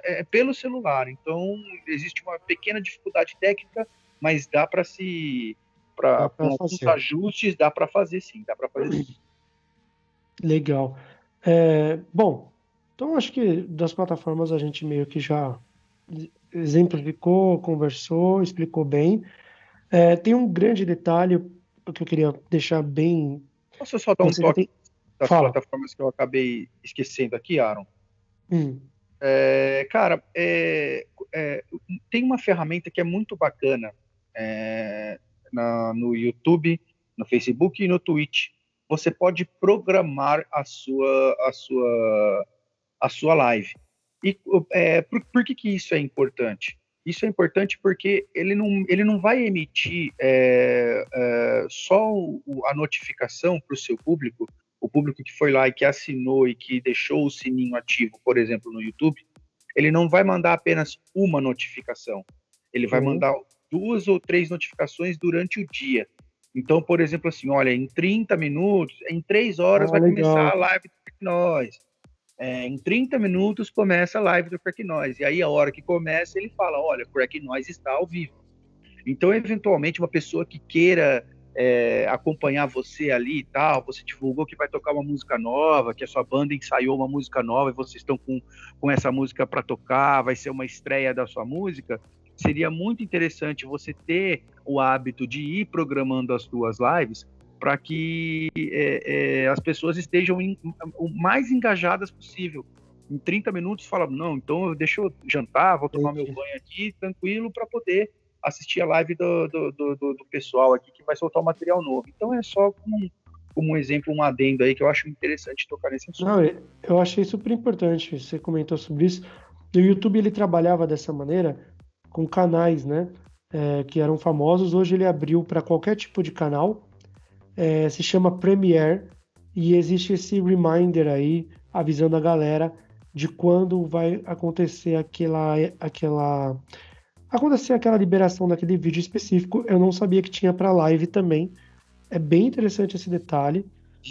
é, pelo celular. Então, existe uma pequena dificuldade técnica, mas dá para se. Pra, com alguns ajustes, dá para fazer sim, dá para fazer sim. Legal. É, bom, então acho que das plataformas a gente meio que já exemplificou, conversou, explicou bem. É, tem um grande detalhe que eu queria deixar bem. Posso só dar um toque tem... das Fala. plataformas que eu acabei esquecendo aqui, Aaron? Hum. É, cara, é, é, tem uma ferramenta que é muito bacana é, na, no YouTube, no Facebook e no Twitch. Você pode programar a sua, a sua, a sua live. E é, por, por que, que isso é importante? Isso é importante porque ele não, ele não vai emitir é, é, só o, a notificação para o seu público, o público que foi lá e que assinou e que deixou o sininho ativo, por exemplo, no YouTube, ele não vai mandar apenas uma notificação, ele vai uhum. mandar duas ou três notificações durante o dia. Então, por exemplo, assim, olha, em 30 minutos, em 3 horas ah, vai legal. começar a live do Nós é, em 30 minutos começa a live do Crack Noise. E aí, a hora que começa, ele fala: Olha, Crack Noise está ao vivo. Então, eventualmente, uma pessoa que queira é, acompanhar você ali e tal, você divulgou que vai tocar uma música nova, que a sua banda ensaiou uma música nova e vocês estão com, com essa música para tocar, vai ser uma estreia da sua música. Seria muito interessante você ter o hábito de ir programando as suas lives para que é, é, as pessoas estejam em, o mais engajadas possível. Em 30 minutos fala, não, então deixa eu jantar, vou tomar meu banho aqui, tranquilo, para poder assistir a live do, do, do, do, pessoal aqui que vai soltar o material novo. Então é só como, como um exemplo, um adendo aí que eu acho interessante tocar nesse assunto. Não, eu achei super importante, você comentou sobre isso. O YouTube ele trabalhava dessa maneira com canais, né? É, que eram famosos. Hoje ele abriu para qualquer tipo de canal é, se chama Premiere e existe esse reminder aí avisando a galera de quando vai acontecer aquela aquela acontecer aquela liberação daquele vídeo específico. Eu não sabia que tinha para live também. É bem interessante esse detalhe,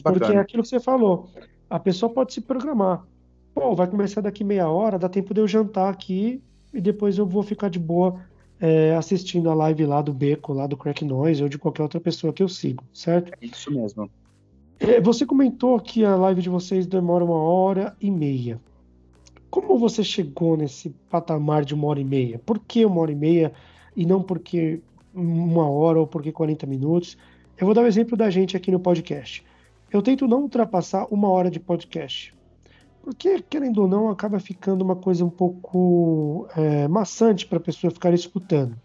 Bacana. porque é aquilo que você falou. A pessoa pode se programar. Pô, vai começar daqui meia hora, dá tempo de eu jantar aqui e depois eu vou ficar de boa é, assistindo a live lá do Beco, lá do Crack Noise ou de qualquer outra pessoa que eu sigo, certo? É isso mesmo. É, você comentou que a live de vocês demora uma hora e meia. Como você chegou nesse patamar de uma hora e meia? Por que uma hora e meia e não porque uma hora ou porque 40 minutos? Eu vou dar o um exemplo da gente aqui no podcast. Eu tento não ultrapassar uma hora de podcast. Porque, querendo ou não, acaba ficando uma coisa um pouco é, maçante para a pessoa ficar escutando.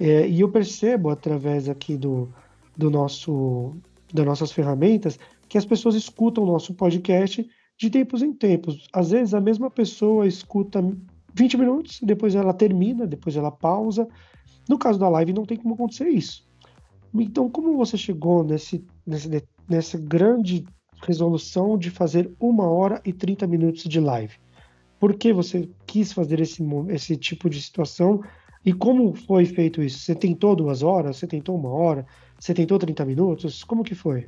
É, e eu percebo através aqui do, do nosso, das nossas ferramentas que as pessoas escutam o nosso podcast de tempos em tempos. Às vezes a mesma pessoa escuta 20 minutos, depois ela termina, depois ela pausa. No caso da live não tem como acontecer isso. Então, como você chegou nesse, nesse, nessa grande resolução de fazer uma hora e 30 minutos de live? Por que você quis fazer esse, esse tipo de situação e como foi feito isso? Você tentou duas horas? Você tentou uma hora? Você tentou 30 minutos? Como que foi?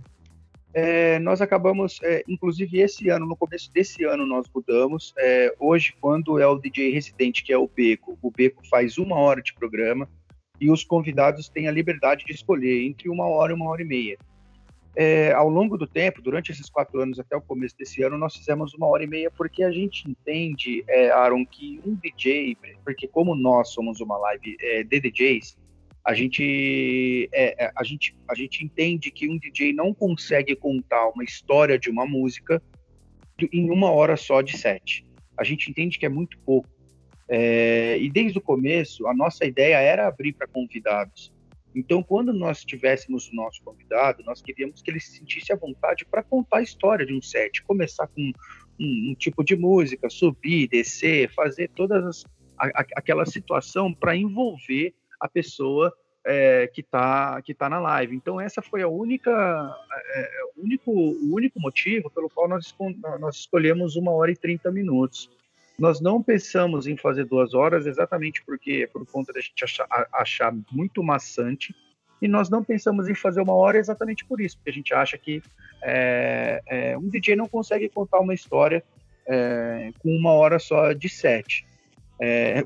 É, nós acabamos, é, inclusive esse ano, no começo desse ano nós mudamos. É, hoje, quando é o DJ residente, que é o Beco, o Beco faz uma hora de programa e os convidados têm a liberdade de escolher entre uma hora e uma hora e meia. É, ao longo do tempo, durante esses quatro anos até o começo desse ano, nós fizemos uma hora e meia porque a gente entende, é, Aaron, que um DJ, porque como nós somos uma live é, de DJs, a gente, é, é, a, gente, a gente entende que um DJ não consegue contar uma história de uma música em uma hora só de set. A gente entende que é muito pouco. É, e desde o começo, a nossa ideia era abrir para convidados. Então, quando nós tivéssemos o nosso convidado, nós queríamos que ele se sentisse à vontade para contar a história de um set, começar com um, um tipo de música, subir, descer, fazer todas as, a, a, aquela situação para envolver a pessoa é, que está que tá na live. Então essa foi a única é, único, o único motivo pelo qual nós, nós escolhemos uma hora e 30 minutos. Nós não pensamos em fazer duas horas exatamente porque por conta da gente achar, achar muito maçante e nós não pensamos em fazer uma hora exatamente por isso, porque a gente acha que é, é, um DJ não consegue contar uma história é, com uma hora só de set. É,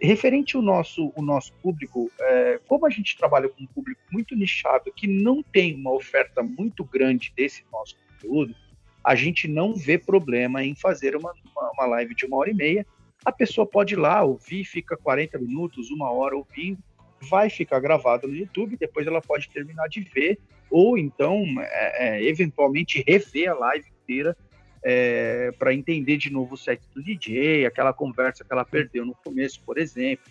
referente ao nosso, o nosso público, é, como a gente trabalha com um público muito nichado, que não tem uma oferta muito grande desse nosso conteúdo, a gente não vê problema em fazer uma, uma, uma live de uma hora e meia. A pessoa pode ir lá, ouvir, fica 40 minutos, uma hora ouvindo, vai ficar gravado no YouTube, depois ela pode terminar de ver, ou então, é, é, eventualmente, rever a live inteira é, para entender de novo o set do DJ, aquela conversa que ela perdeu no começo, por exemplo.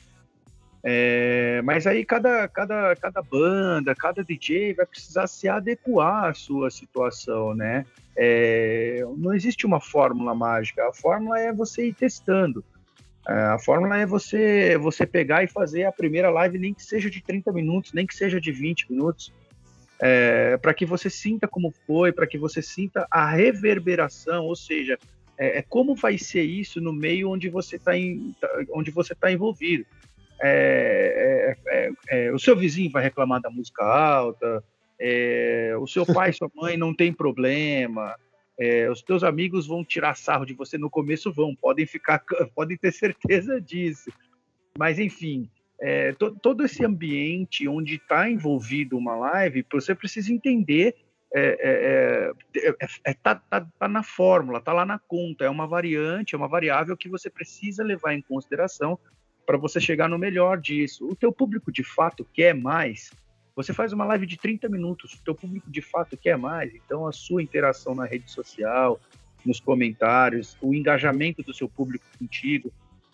É, mas aí cada, cada, cada banda, cada DJ vai precisar se adequar à sua situação, né? É, não existe uma fórmula mágica. A fórmula é você ir testando. É, a fórmula é você você pegar e fazer a primeira live, nem que seja de 30 minutos, nem que seja de 20 minutos, é, para que você sinta como foi, para que você sinta a reverberação, ou seja, é, é como vai ser isso no meio onde você está onde você tá envolvido. É, é, é, o seu vizinho vai reclamar da música alta, é, o seu pai, sua mãe não tem problema, é, os teus amigos vão tirar sarro de você no começo, vão, podem ficar, podem ter certeza disso. Mas enfim, é, to, todo esse ambiente onde está envolvido uma live, você precisa entender. É, é, é, é, tá, tá, tá, na fórmula, tá lá na conta, é uma variante, é uma variável que você precisa levar em consideração para você chegar no melhor disso. O teu público de fato quer mais, você faz uma live de 30 minutos, o teu público de fato quer mais, então a sua interação na rede social, nos comentários, o engajamento do seu público contigo,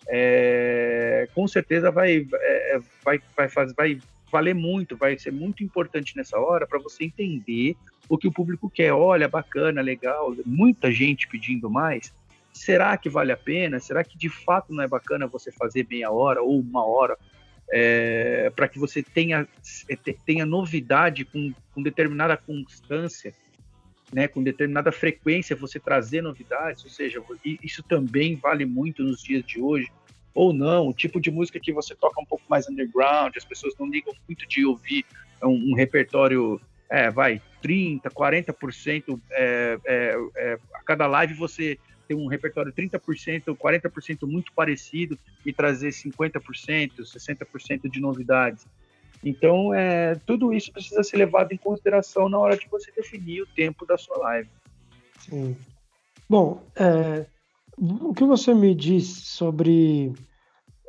é, com certeza vai, é, vai, vai, faz, vai valer muito, vai ser muito importante nessa hora para você entender o que o público quer. Olha, bacana, legal, muita gente pedindo mais. Será que vale a pena? Será que de fato não é bacana você fazer meia hora ou uma hora é, para que você tenha, é, tenha novidade com, com determinada constância, né, com determinada frequência, você trazer novidades, ou seja, isso também vale muito nos dias de hoje, ou não, o tipo de música que você toca um pouco mais underground, as pessoas não ligam muito de ouvir um, um repertório, é, vai, 30%, 40%, é, é, é, a cada live você ter um repertório 30%, 40% muito parecido e trazer 50%, 60% de novidades. Então, é, tudo isso precisa ser levado em consideração na hora de você definir o tempo da sua live. Sim. Bom, é, o que você me diz sobre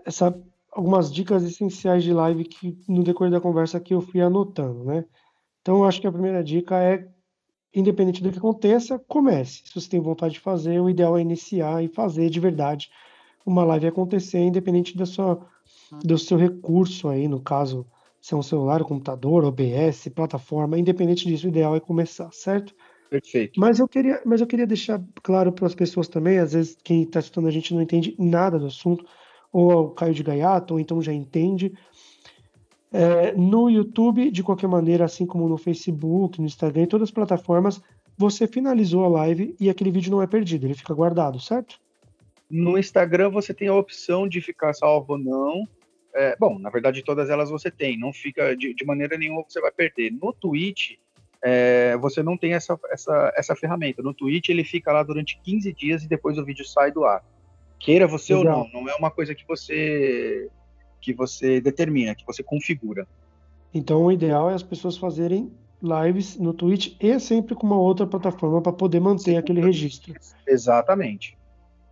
essa, algumas dicas essenciais de live que no decorrer da conversa que eu fui anotando, né? Então, eu acho que a primeira dica é independente do que aconteça, comece. Se você tem vontade de fazer, o ideal é iniciar e fazer de verdade uma live acontecer, independente da sua, do seu recurso aí, no caso, se é um celular, um computador, OBS, plataforma, independente disso, o ideal é começar, certo? Perfeito. Mas eu queria, mas eu queria deixar claro para as pessoas também, às vezes quem está escutando a gente não entende nada do assunto, ou caiu de gaiato, ou então já entende. É, no YouTube, de qualquer maneira, assim como no Facebook, no Instagram, em todas as plataformas, você finalizou a live e aquele vídeo não é perdido, ele fica guardado, certo? No Instagram você tem a opção de ficar salvo ou não. É, bom, na verdade todas elas você tem, não fica de, de maneira nenhuma você vai perder. No Twitch é, você não tem essa, essa, essa ferramenta. No Twitch ele fica lá durante 15 dias e depois o vídeo sai do ar. Queira você ou não, não é uma coisa que você que você determina, que você configura. Então o ideal é as pessoas fazerem lives no Twitch e sempre com uma outra plataforma para poder manter Sim, aquele registro. Exatamente.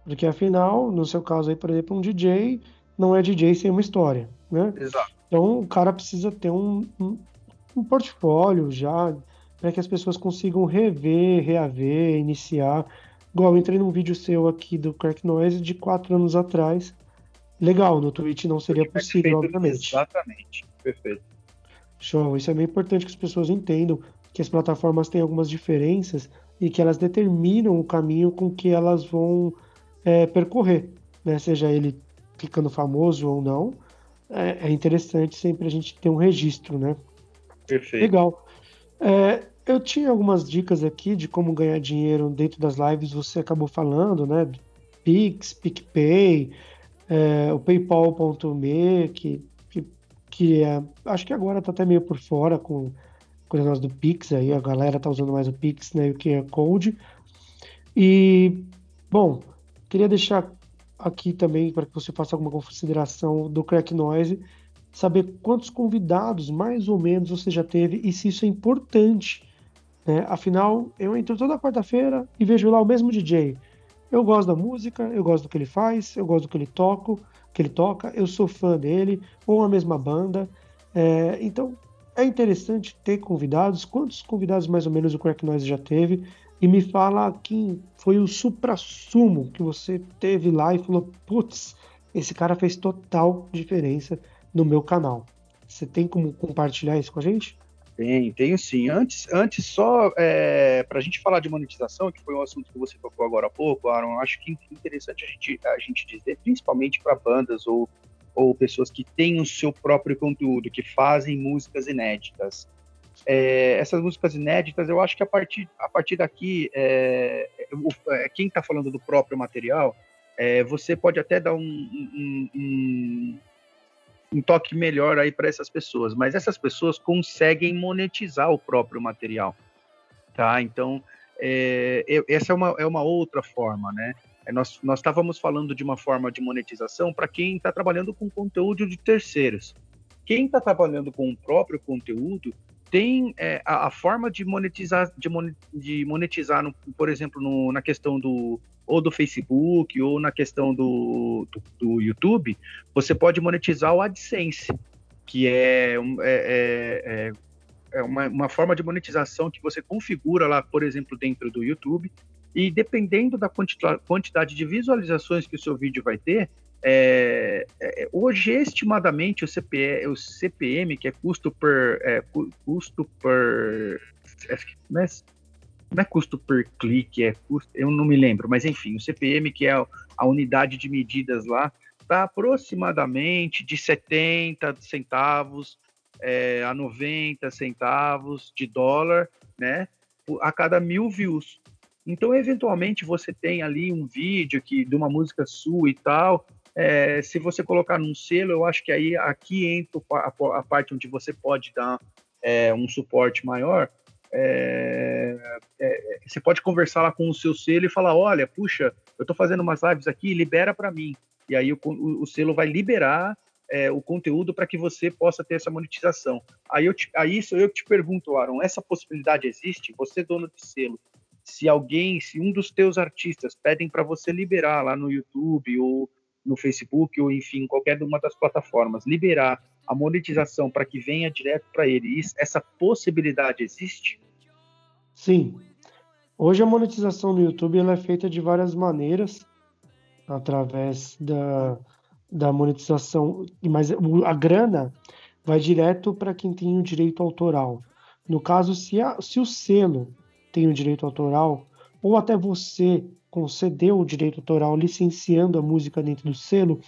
Porque afinal, no seu caso aí, por exemplo, um DJ não é DJ sem uma história, né? Exato. Então o cara precisa ter um, um, um portfólio já para que as pessoas consigam rever, reaver, iniciar. Igual eu entrei num vídeo seu aqui do Crack Noise de quatro anos atrás. Legal, no Twitch não seria possível, obviamente. Exatamente, perfeito. Show, isso é bem importante que as pessoas entendam que as plataformas têm algumas diferenças e que elas determinam o caminho com que elas vão é, percorrer, né? seja ele ficando famoso ou não. É, é, interessante sempre a gente ter um registro, né? Perfeito. Legal. É, eu tinha algumas dicas aqui de como ganhar dinheiro dentro das lives, você acabou falando, né? Pix, PicPay, é, o PayPal.me, que, que, que é, acho que agora tá até meio por fora com, o negócio do Pix aí, a galera tá usando mais o Pix, né? O QR Code. E, bom, queria deixar aqui também para que você faça alguma consideração do Crack Noise, saber quantos convidados mais ou menos você já teve e se isso é importante. Né? Afinal, eu entro toda quarta-feira e vejo lá o mesmo DJ. Eu gosto da música, eu gosto do que ele faz, eu gosto do que ele toca, que ele toca, eu sou fã dele, ou a mesma banda. É, então é interessante ter convidados. Quantos convidados mais ou menos o Crack Noise já teve? E me fala quem foi o supra-sumo que você teve lá e falou: putz, esse cara fez total diferença no meu canal. Você tem como compartilhar isso com a gente? Tem, tenho sim. Antes, antes só é, para a gente falar de monetização, que foi um assunto que você tocou agora há pouco, Aaron, acho que é interessante a gente, a gente dizer, principalmente para bandas ou, ou pessoas que têm o seu próprio conteúdo, que fazem músicas inéditas. É, essas músicas inéditas, eu acho que a partir, a partir daqui, é, é, quem está falando do próprio material, é, você pode até dar um, um, um um toque melhor aí para essas pessoas, mas essas pessoas conseguem monetizar o próprio material, tá? Então, é, essa é uma, é uma outra forma, né? É, nós, nós estávamos falando de uma forma de monetização para quem está trabalhando com conteúdo de terceiros. Quem está trabalhando com o próprio conteúdo tem é, a, a, forma de monetizar, de, mon, de monetizar, no, por exemplo, no, na questão do ou do Facebook ou na questão do, do, do YouTube, você pode monetizar o AdSense, que é, é, é, é, é uma, uma forma de monetização que você configura lá, por exemplo, dentro do YouTube, e dependendo da quantidade de visualizações que o seu vídeo vai ter, é, é, hoje, estimadamente, o, CPE, o CPM, que é custo per. É, custo per. É, não é, não é custo per clique, é custo, eu não me lembro, mas enfim, o CPM, que é a, a unidade de medidas lá, está aproximadamente de 70 centavos é, a 90 centavos de dólar, né? A cada mil views. Então, eventualmente, você tem ali um vídeo que de uma música sua e tal, é, se você colocar num selo, eu acho que aí aqui entra a, parte onde você pode dar é, um suporte maior. É, é, você pode conversar lá com o seu selo e falar: olha, puxa, eu estou fazendo umas lives aqui, libera para mim. E aí o, o, o, selo vai liberar é, o conteúdo para que você possa ter essa monetização. Aí, eu te, aí isso eu te pergunto, Aaron, essa possibilidade existe? Você, dono de selo, se alguém, se um dos teus artistas pedem para você liberar lá no YouTube ou no Facebook ou enfim, qualquer uma das plataformas, liberar a monetização para que venha direto para ele, essa possibilidade existe? Sim, Hoje a monetização no YouTube ela é feita de várias maneiras, através da, da monetização, mas a grana vai direto para quem tem o direito autoral. No caso, se, a, se o selo tem o direito autoral, ou até você concedeu o direito autoral licenciando a música dentro do selo,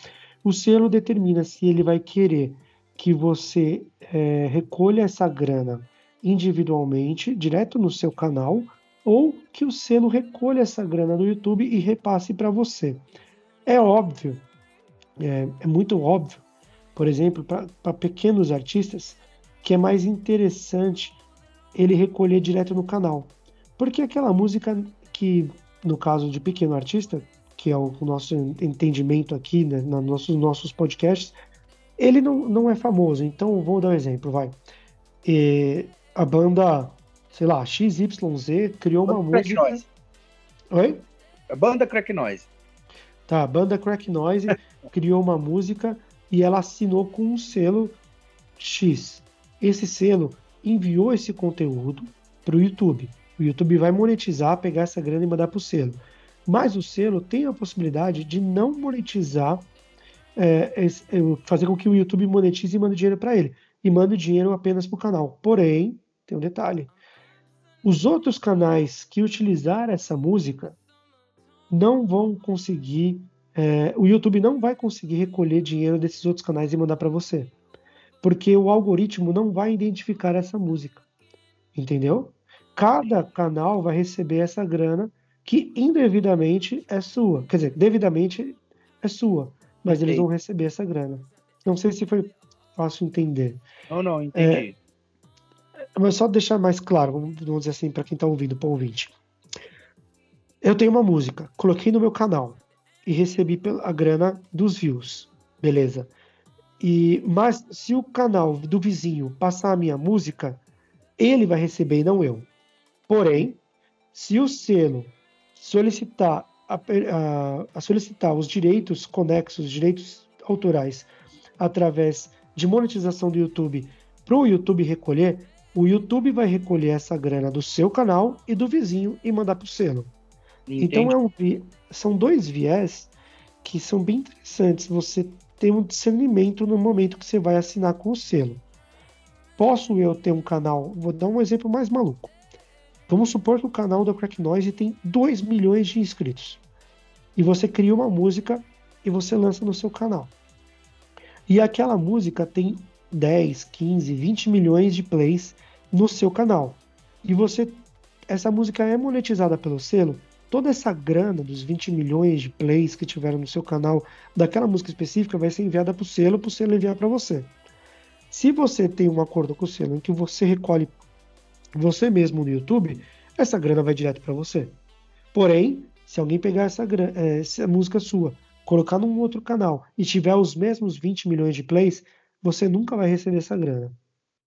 o selo determina se ele vai querer que você é, recolha essa grana individualmente, direto no seu canal, ou que o selo recolha essa grana no YouTube e repasse para você. É óbvio, é, é muito óbvio, por exemplo, para pequenos artistas, que é mais interessante ele recolher direto no canal. Porque aquela música que, no caso de pequeno artista, que é o nosso entendimento aqui, né, nos nossos, nossos podcasts, ele não, não é famoso. Então, vou dar um exemplo, vai. E a banda, sei lá, XYZ criou uma música. Crack Noise. Oi? A banda Crack Noise. Tá, a banda Crack Noise criou uma música e ela assinou com um selo X. Esse selo enviou esse conteúdo para o YouTube. O YouTube vai monetizar, pegar essa grana e mandar para o selo. Mas o selo tem a possibilidade de não monetizar, é, é, fazer com que o YouTube monetize e mande dinheiro para ele. E manda dinheiro apenas para o canal. Porém, tem um detalhe. Os outros canais que utilizar essa música não vão conseguir, é, o YouTube não vai conseguir recolher dinheiro desses outros canais e mandar para você, porque o algoritmo não vai identificar essa música, entendeu? Cada canal vai receber essa grana que indevidamente é sua, quer dizer, devidamente é sua, mas okay. eles vão receber essa grana. Não sei se foi fácil entender. Não, não, entendi. É, mas só deixar mais claro, vamos dizer assim, para quem está ouvindo, para o ouvinte. Eu tenho uma música, coloquei no meu canal e recebi a grana dos views, beleza? E mas se o canal do vizinho passar a minha música, ele vai receber e não eu. Porém, se o selo solicitar a, a, a solicitar os direitos conexos, direitos autorais, através de monetização do YouTube para o YouTube recolher, o YouTube vai recolher essa grana do seu canal e do vizinho e mandar para o selo. Então é um, são dois viés que são bem interessantes. Você tem um discernimento no momento que você vai assinar com o selo. Posso eu ter um canal? Vou dar um exemplo mais maluco. Vamos supor que o canal da Crack Noise tem 2 milhões de inscritos. E você cria uma música e você lança no seu canal. E aquela música tem 10, 15, 20 milhões de plays no seu canal. E você essa música é monetizada pelo selo, toda essa grana dos 20 milhões de plays que tiveram no seu canal daquela música específica vai ser enviada para o selo, para o selo enviar para você. Se você tem um acordo com o selo em que você recolhe você mesmo no YouTube, essa grana vai direto para você. Porém, se alguém pegar essa, é, essa música sua, colocar num outro canal e tiver os mesmos 20 milhões de plays, você nunca vai receber essa grana.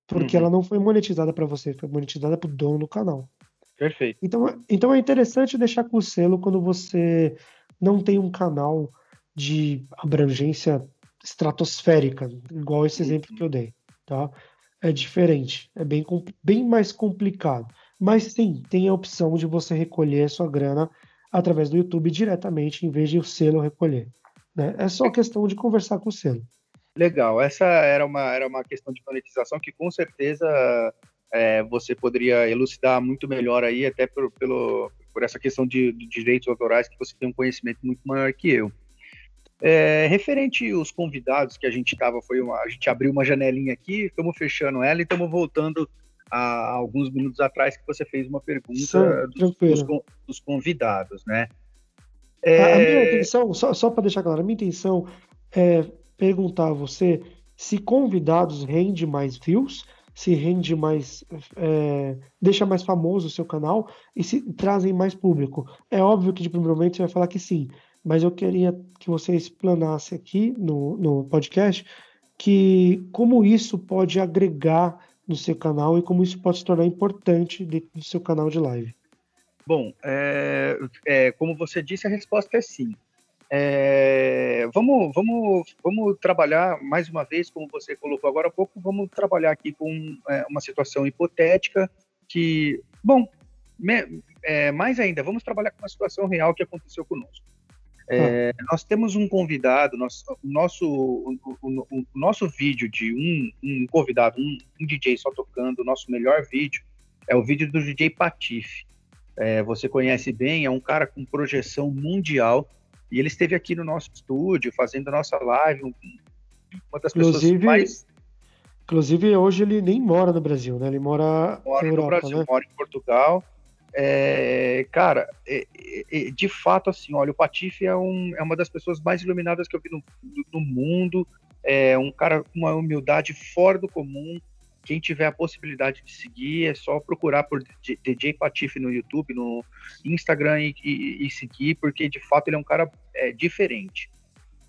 Porque uhum. ela não foi monetizada para você, foi monetizada para o dono do canal. Perfeito. Então, então é interessante deixar com o selo quando você não tem um canal de abrangência estratosférica, igual esse exemplo que eu dei, tá? É diferente, é bem, bem mais complicado. Mas sim, tem a opção de você recolher sua grana através do YouTube diretamente, em vez de o selo recolher. Né? É só questão de conversar com o selo. Legal, essa era uma, era uma questão de monetização que com certeza é, você poderia elucidar muito melhor aí, até por, pelo, por essa questão de, de, direitos autorais, que você tem um conhecimento muito maior que eu. É, referente os convidados que a gente estava, foi uma, a gente abriu uma janelinha aqui, estamos fechando ela e estamos voltando a, alguns minutos atrás que você fez uma pergunta dos, dos, dos, convidados, né? É... A, a, minha intenção, só, só para deixar claro, a minha intenção é perguntar a você se convidados rende mais views se rende mais, é, deixa mais famoso o seu canal e se trazem mais público. É óbvio que de primeiro momento você vai falar que sim, mas eu queria que você explanasse aqui no, no podcast que como isso pode agregar no seu canal e como isso pode se tornar importante dentro do seu canal de live. Bom, é, é, como você disse, a resposta é sim. É, vamos, vamos, vamos trabalhar mais uma vez, como você colocou agora há pouco, vamos trabalhar aqui com é, uma situação hipotética que, bom, me, é, mais ainda, vamos trabalhar com uma situação real que aconteceu conosco. É, ah. Nós temos um convidado, nosso, o, nosso, o, o, o, nosso vídeo de um, um convidado, um, um, DJ só tocando, o nosso melhor vídeo é o vídeo do DJ Patife. É, você conhece bem, é um cara com projeção mundial e ele esteve aqui no nosso estúdio fazendo a nossa live, uma das inclusive, pessoas mais. Inclusive, hoje ele nem mora no Brasil, né? Ele mora, mora Europa, no Brasil, né? mora em Portugal. É, cara, é, é, de fato, assim, olha, o Patife é, um, é uma das pessoas mais iluminadas que eu vi no, no mundo. É um cara com uma humildade fora do comum. Quem tiver a possibilidade de seguir, é só procurar por DJ Patife no YouTube, no Instagram e, e, e seguir, porque de fato ele é um cara é, diferente.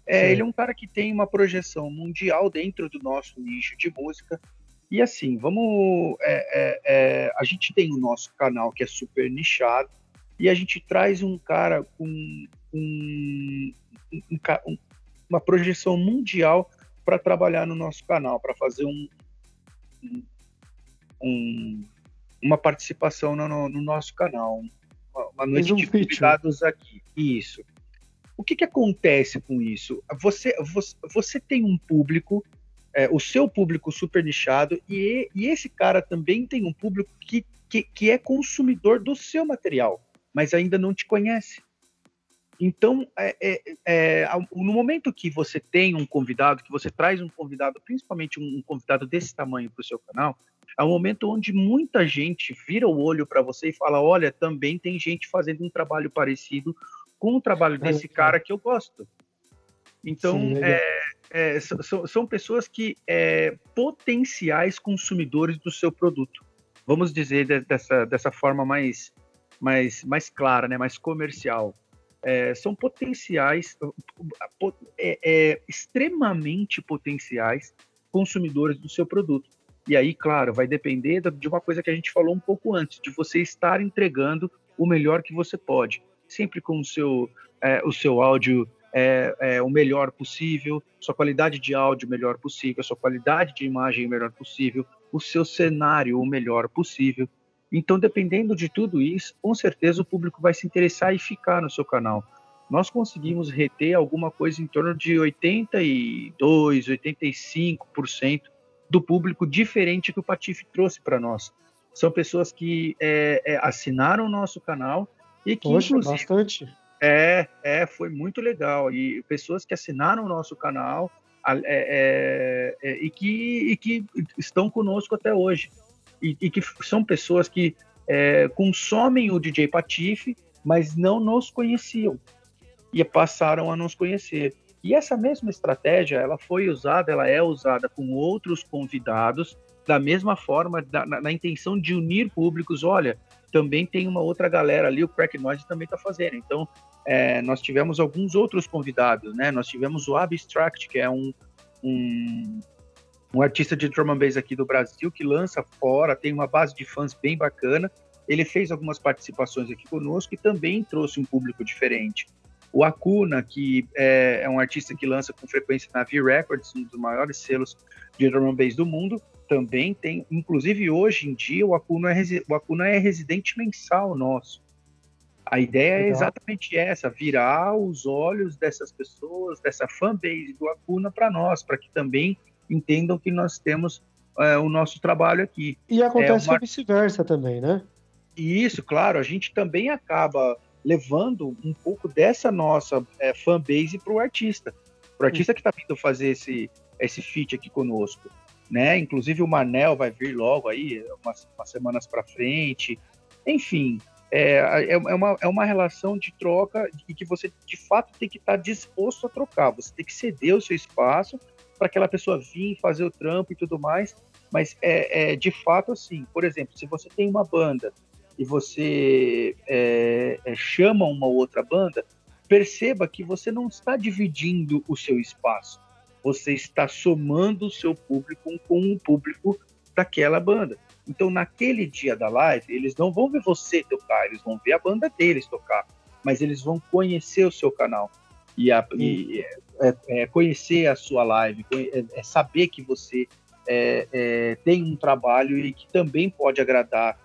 É, ele é um cara que tem uma projeção mundial dentro do nosso nicho de música. E assim, vamos. É, é, é, a gente tem o nosso canal que é super nichado e a gente traz um cara com um, um, um, uma projeção mundial para trabalhar no nosso canal, para fazer um, uma participação no, no, nosso canal, uma, uma noite de convidados aqui. Isso. O que, que acontece com isso? Você, você, você tem um público, é, o seu público super nichado, e, e esse cara também tem um público que, que, que é consumidor do seu material, mas ainda não te conhece. Então, é, é, é, no momento que você tem um convidado, que você traz um convidado, principalmente um, convidado desse tamanho para o seu canal, é um momento onde muita gente vira o olho para você e fala: olha, também tem gente fazendo um trabalho parecido com o trabalho desse cara que eu gosto. Então, Sim, é, é, são, são, pessoas que é, potenciais consumidores do seu produto. Vamos dizer de, dessa, dessa forma mais, mais, mais clara, né, mais comercial. É, são potenciais, é, é, extremamente potenciais consumidores do seu produto. E aí, claro, vai depender de uma coisa que a gente falou um pouco antes, de você estar entregando o melhor que você pode sempre com o seu, é, o seu áudio é, é, o melhor possível, sua qualidade de áudio o melhor possível, sua qualidade de imagem o melhor possível, o seu cenário o melhor possível. Então, dependendo de tudo isso, com certeza o público vai se interessar e ficar no seu canal. Nós conseguimos reter alguma coisa em torno de 82, 85% do público diferente que o Patife trouxe para nós. São pessoas que é, é, assinaram o nosso canal e que, Poxa, bastante. É, é, foi muito legal. E pessoas que assinaram o nosso canal é, é, é, e, que, e que estão conosco até hoje. E, e que são pessoas que é, consomem o DJ Patife, mas não nos conheciam. E passaram a nos conhecer. E essa mesma estratégia, ela foi usada, ela é usada com outros convidados, da mesma forma, da, na, na intenção de unir públicos. Olha, também tem uma outra galera ali, o Crack Noise também está fazendo. Então, é, nós tivemos alguns outros convidados, né? Nós tivemos o Abstract, que é um, um, um artista de drum and bass aqui do Brasil, que lança fora, tem uma base de fãs bem bacana. Ele fez algumas participações aqui conosco e também trouxe um público diferente. O Acuna, que é, é um artista que lança com frequência na V-Records, um dos maiores selos de drum and bass do mundo, também tem, inclusive hoje em dia, o Acuna é, o Acuna é residente mensal nosso. A ideia é Legal. é exatamente essa, virar os olhos dessas pessoas, dessa fanbase do Acuna para nós, para que também entendam que nós temos é, o nosso trabalho aqui. E acontece é uma... vice-versa também, né? Isso, claro, a gente também acaba levando um pouco dessa nossa é, fanbase para o artista. Para o artista que está vindo fazer esse, esse feat aqui conosco né? Inclusive o Manel vai vir logo aí, umas, umas semanas para frente. Enfim, é, é, é, uma, é uma relação de troca e que você de fato tem que estar tá disposto a trocar. Você tem que ceder o seu espaço para aquela pessoa vir fazer o trampo e tudo mais. Mas é, é de fato assim. Por exemplo, se você tem uma banda e você é, é, chama uma outra banda, perceba que você não está dividindo o seu espaço você está somando o seu público com o público daquela banda. Então, naquele dia da live, eles não vão ver você tocar, eles vão ver a banda deles tocar, mas eles vão conhecer o seu canal e, a, e é, é, conhecer a sua live, é, é saber que você é, é, tem um trabalho e que também pode agradar,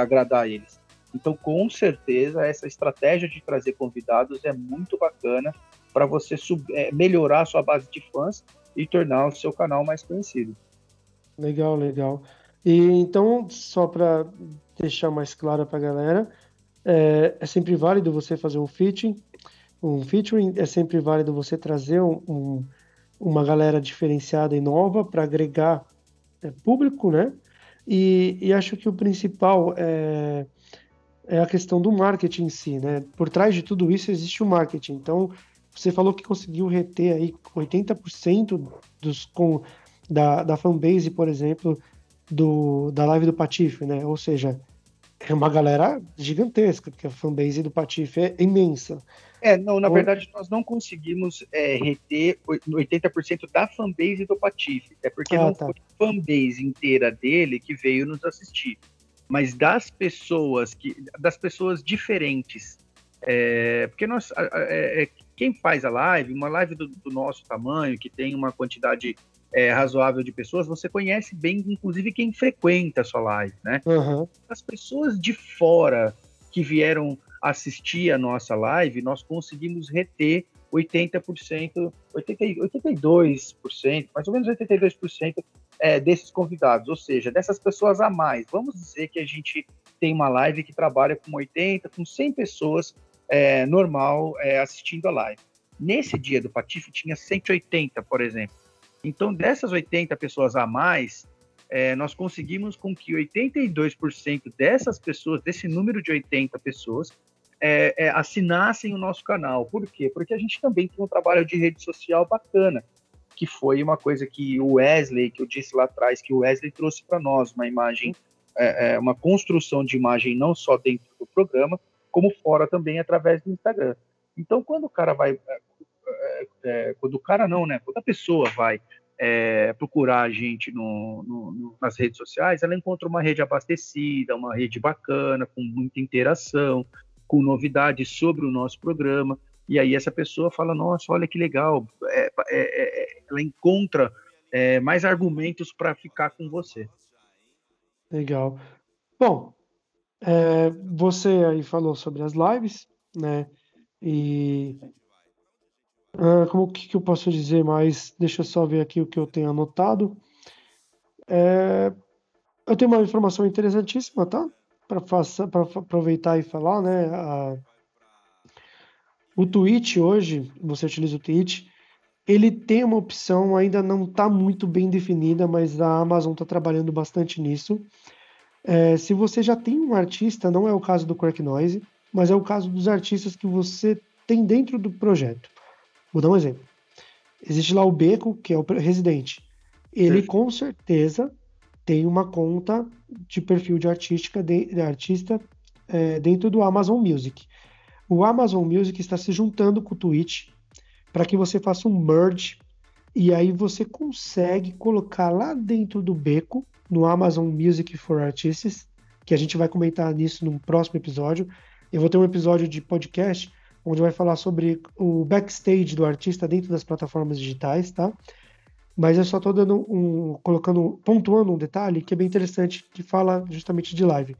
agradar eles. Então, com certeza, essa estratégia de trazer convidados é muito bacana para você sub, é, melhorar a sua base de fãs e tornar o seu canal mais conhecido. Legal, legal. E então, só para deixar mais claro para a galera, é, é, sempre válido você fazer um featuring, um featuring é sempre válido você trazer um, um, uma galera diferenciada e nova para agregar é, público, né? E, e, acho que o principal é, é a questão do marketing em si, né? Por trás de tudo isso existe o marketing. Então, você falou que conseguiu reter aí 80% dos, com, da, da fanbase, por exemplo, do, da live do Patife, né? Ou seja, é uma galera gigantesca, porque a fanbase do Patife é imensa. É, não, na verdade nós não conseguimos é, reter 80% da fanbase do Patife. É porque ah, não tá. foi a fanbase inteira dele que veio nos assistir. Mas das pessoas que. das pessoas diferentes. É, porque nós. É, é, quem faz a live, uma live do, do nosso tamanho, que tem uma quantidade é, razoável de pessoas, você conhece bem, inclusive, quem frequenta a sua live, né? Uhum. As pessoas de fora que vieram assistir a nossa live, nós conseguimos reter 80%, 80, 82%, mais ou menos 82% é, desses convidados, ou seja, dessas pessoas a mais. Vamos dizer que a gente tem uma live que trabalha com 80, com 100 pessoas é, normal é, assistindo a live. Nesse dia do Patife tinha 180, por exemplo. Então, dessas 80 pessoas a mais, é, nós conseguimos com que 82% dessas pessoas, desse número de 80 pessoas, é, é, assinassem o nosso canal. Por quê? Porque a gente também tem um trabalho de rede social bacana, que foi uma coisa que o Wesley, que eu disse lá atrás, que o Wesley trouxe para nós, uma imagem, é, é, uma construção de imagem não só dentro do programa, como fora também através do Instagram. Então, quando o cara vai é, é, é, quando o cara não, né? Quando a pessoa vai é, procurar a gente no, no, nas redes sociais, ela encontra uma rede abastecida, uma rede bacana, com muita interação, com novidades sobre o nosso programa. E aí essa pessoa fala, nossa, olha que legal, é, é, ela encontra mais argumentos para ficar com você. Legal. Bom, você aí falou sobre as lives, né? E ah, como que, que eu posso dizer mais? Deixa eu só ver aqui o que eu tenho anotado. É, eu tenho uma informação interessantíssima, tá? Para aproveitar e falar, né? O Twitch hoje, você utiliza o Twitch, ele tem uma opção, ainda não está muito bem definida, mas a Amazon está trabalhando bastante nisso. É, se você já tem um artista, não é o caso do Crack Noise, mas é o caso dos artistas que você tem dentro do projeto. Vou dar um exemplo. Existe lá o Beco, que é o residente. Ele com certeza tem uma conta de perfil de, artística de, de artista é, dentro do Amazon Music. O Amazon Music está se juntando com o Twitch para que você faça um merge e aí você consegue colocar lá dentro do Beco, no Amazon Music for Artists, que a gente vai comentar nisso num próximo episódio. Eu vou ter um episódio de podcast onde vai falar sobre o backstage do artista dentro das plataformas digitais, tá? Mas eu só estou dando um, colocando, pontuando um detalhe que é bem interessante, que fala justamente de live.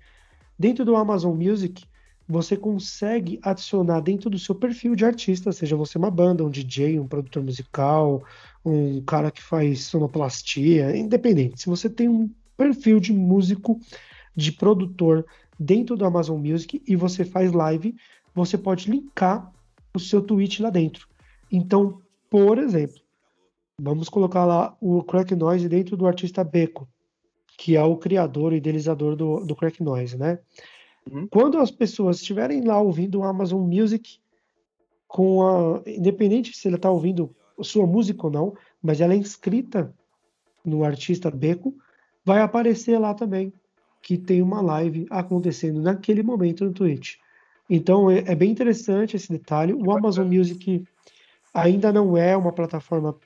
Dentro do Amazon Music, você consegue adicionar dentro do seu perfil de artista, seja você uma banda, um DJ, um produtor musical, um cara que faz sonoplastia, independente. Se você tem um perfil de músico, de produtor dentro do Amazon Music e você faz live, você pode linkar o seu tweet lá dentro. Então, por exemplo, vamos colocar lá o Crack Noise dentro do artista Beco, que é o criador e idealizador do, do Crack Noise, né? Uhum. Quando as pessoas estiverem lá ouvindo o Amazon Music, com a, independente se ela está ouvindo sua música ou não, mas ela é inscrita no artista Beco, vai aparecer lá também que tem uma live acontecendo naquele momento no Twitch. Então é, é, bem interessante esse detalhe. O Amazon Music ainda não é uma plataforma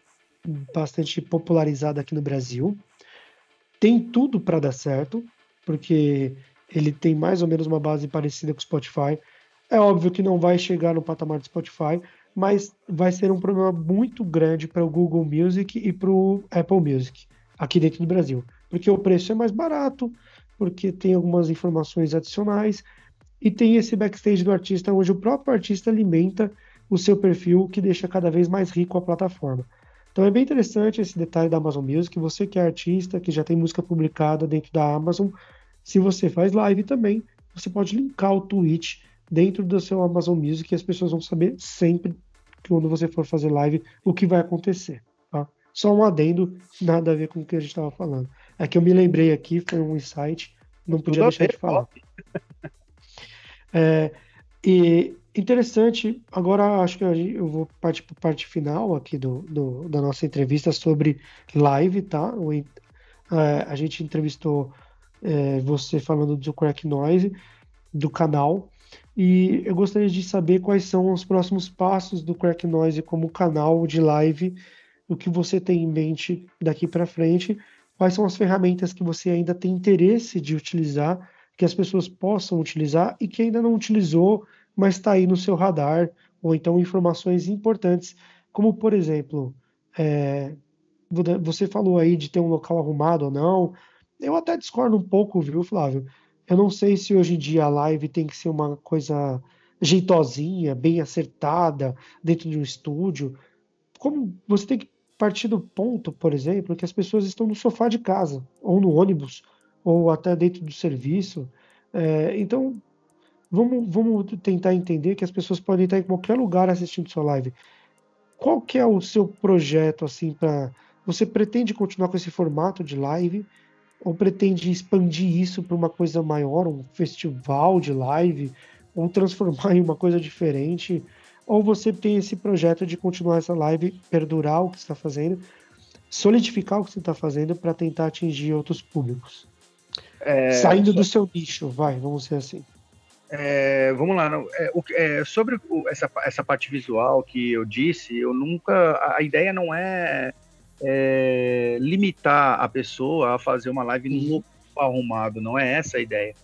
bastante popularizada aqui no Brasil. Tem tudo para dar certo, porque ele tem mais ou menos uma base parecida com o Spotify. É óbvio que não vai chegar no patamar do Spotify, mas vai ser um problema muito grande para o Google Music e para o Apple Music aqui dentro do Brasil, porque o preço é mais barato, porque tem algumas informações adicionais e tem esse backstage do artista, onde o próprio artista alimenta o seu perfil, que deixa cada vez mais rico a plataforma. Então é bem interessante esse detalhe da Amazon Music. Você que é artista, que já tem música publicada dentro da Amazon, se você faz live também, você pode linkar o Twitch dentro do seu Amazon Music e as pessoas vão saber sempre quando você for fazer live o que vai acontecer. Tá? Só um adendo, nada a ver com o que a gente estava falando. É que eu me lembrei aqui, foi um insight, não podia Tudo deixar de falar. É, e interessante, agora acho que eu vou partir para a parte final aqui do, do, da nossa entrevista sobre live, tá? O, é, a gente entrevistou é, você falando do Crack Noise, do canal, e eu gostaria de saber quais são os próximos passos do Crack Noise como canal de live, o que você tem em mente daqui para frente, quais são as ferramentas que você ainda tem interesse de utilizar, que as pessoas possam utilizar e que ainda não utilizou, mas está aí no seu radar, ou então informações importantes, como por exemplo, é, você falou aí de ter um local arrumado ou não, eu até discordo um pouco, viu, Flávio? Eu não sei se hoje em dia a live tem que ser uma coisa jeitosinha, bem acertada, dentro de um estúdio. Como você tem que partir do ponto, por exemplo, que as pessoas estão no sofá de casa, ou no ônibus, ou até dentro do serviço. É, então, vamos, vamos tentar entender que as pessoas podem estar em qualquer lugar assistindo sua live. Qual que é o seu projeto assim para você pretende continuar com esse formato de live? Ou pretende expandir isso para uma coisa maior, um festival de live, ou transformar em uma coisa diferente, ou você tem esse projeto de continuar essa live, perdurar o que está fazendo, solidificar o que você está fazendo para tentar atingir outros públicos. É, Saindo só... do seu nicho, vai, vamos ser assim. É, vamos lá, não, é, é, sobre essa, essa parte visual que eu disse, eu nunca. A ideia não é é, limitar a pessoa a fazer uma live no arrumado, não é essa a ideia.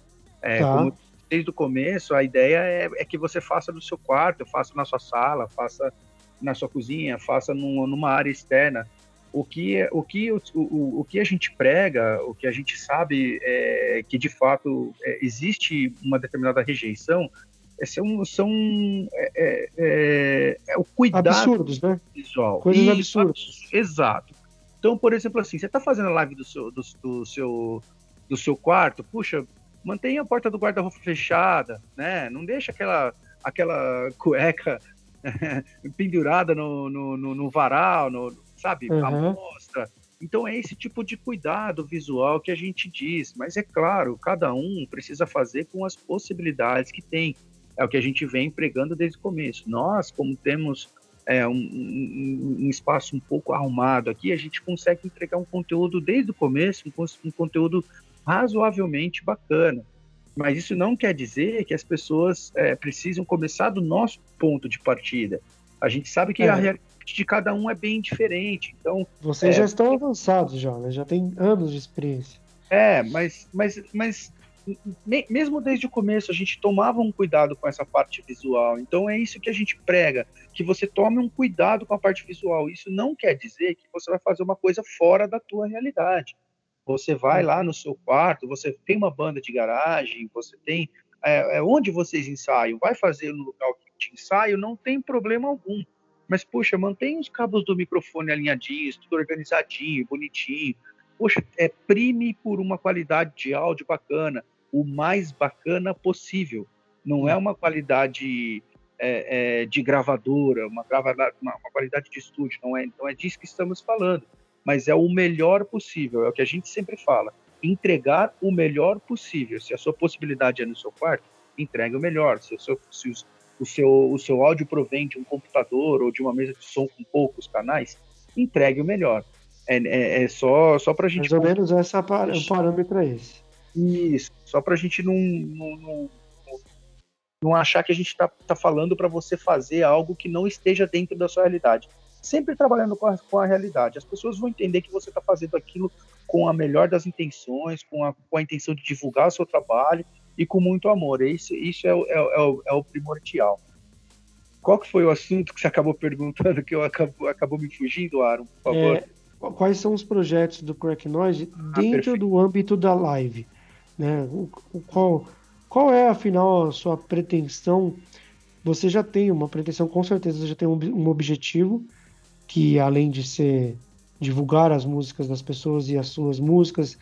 É, tá. como, desde o começo, a ideia é, é, que você faça no seu quarto, faça na sua sala, faça na sua cozinha, faça num, numa área externa. O que, o, que, o, o, o que a gente prega, o que a gente sabe é que de fato é, existe uma determinada rejeição, são, são é, é, é, é, o cuidado absurdos, né? visual. Coisas absurdas. Exato. Então, por exemplo, assim, você está fazendo a live do seu, do, do, seu, do seu quarto, puxa, mantenha a porta do guarda-roupa fechada, né? Não deixa aquela, aquela cueca pendurada no, no, no, no varal, no, sabe, uhum. a mostra. Então é esse tipo de cuidado visual que a gente diz, mas é claro, cada um precisa fazer com as possibilidades que tem. É o que a gente vem pregando desde o começo. Nós, como temos é, um, um, um, espaço um pouco arrumado aqui, a gente consegue entregar um conteúdo desde o começo, um, um conteúdo razoavelmente bacana. Mas isso não quer dizer que as pessoas é, precisam começar do nosso ponto de partida. A gente sabe que é. a realidade de cada um é bem diferente. Então, vocês é, já estão avançados já, né? Já tem anos de experiência. É, mas, mas, mas mesmo desde o começo, a gente tomava um cuidado com essa parte visual. Então é isso que a gente prega, que você tome um cuidado com a parte visual. Isso não quer dizer que você vai fazer uma coisa fora da tua realidade. Você vai lá no seu quarto, você tem uma banda de garagem, você tem é, é onde vocês ensaiam, vai fazer no local que te ensaio, não tem problema algum. Mas, puxa, mantém os cabos do microfone alinhadinhos, tudo organizadinho, bonitinho. Poxa, é, prime por uma qualidade de áudio bacana o mais bacana possível. Não é uma qualidade é, é, de gravadora, uma, uma, uma, qualidade de estúdio, não é, não é disso que estamos falando, mas é o melhor possível, é o que a gente sempre fala. Entregar o melhor possível. Se a sua possibilidade é no seu quarto, entregue o melhor. Se, o seu, se o, seu, o seu áudio provém de um computador ou de uma mesa de som com poucos canais, entregue o melhor. É, é, é só, só para a gente. Mais ou menos essa, o parâmetro é esse. Isso, só para a gente não, não, não, não, achar que a gente está tá falando para você fazer algo que não esteja dentro da sua realidade. Sempre trabalhando com a, com a realidade. As pessoas vão entender que você está fazendo aquilo com a melhor das intenções, com a, com a intenção de divulgar o seu trabalho e com muito amor. Isso, isso é, o, é, é, o, é o primordial. Qual que foi o assunto que você acabou perguntando que eu acabou, acabou me fugindo, Aaron, por favor? É, quais são os projetos do Crack Noise ah, dentro perfeito. do âmbito da live? Né? Qual, qual é, afinal, a sua pretensão? Você já tem uma pretensão, com certeza, você já tem um, um objetivo, que além de ser divulgar as músicas das pessoas e as suas músicas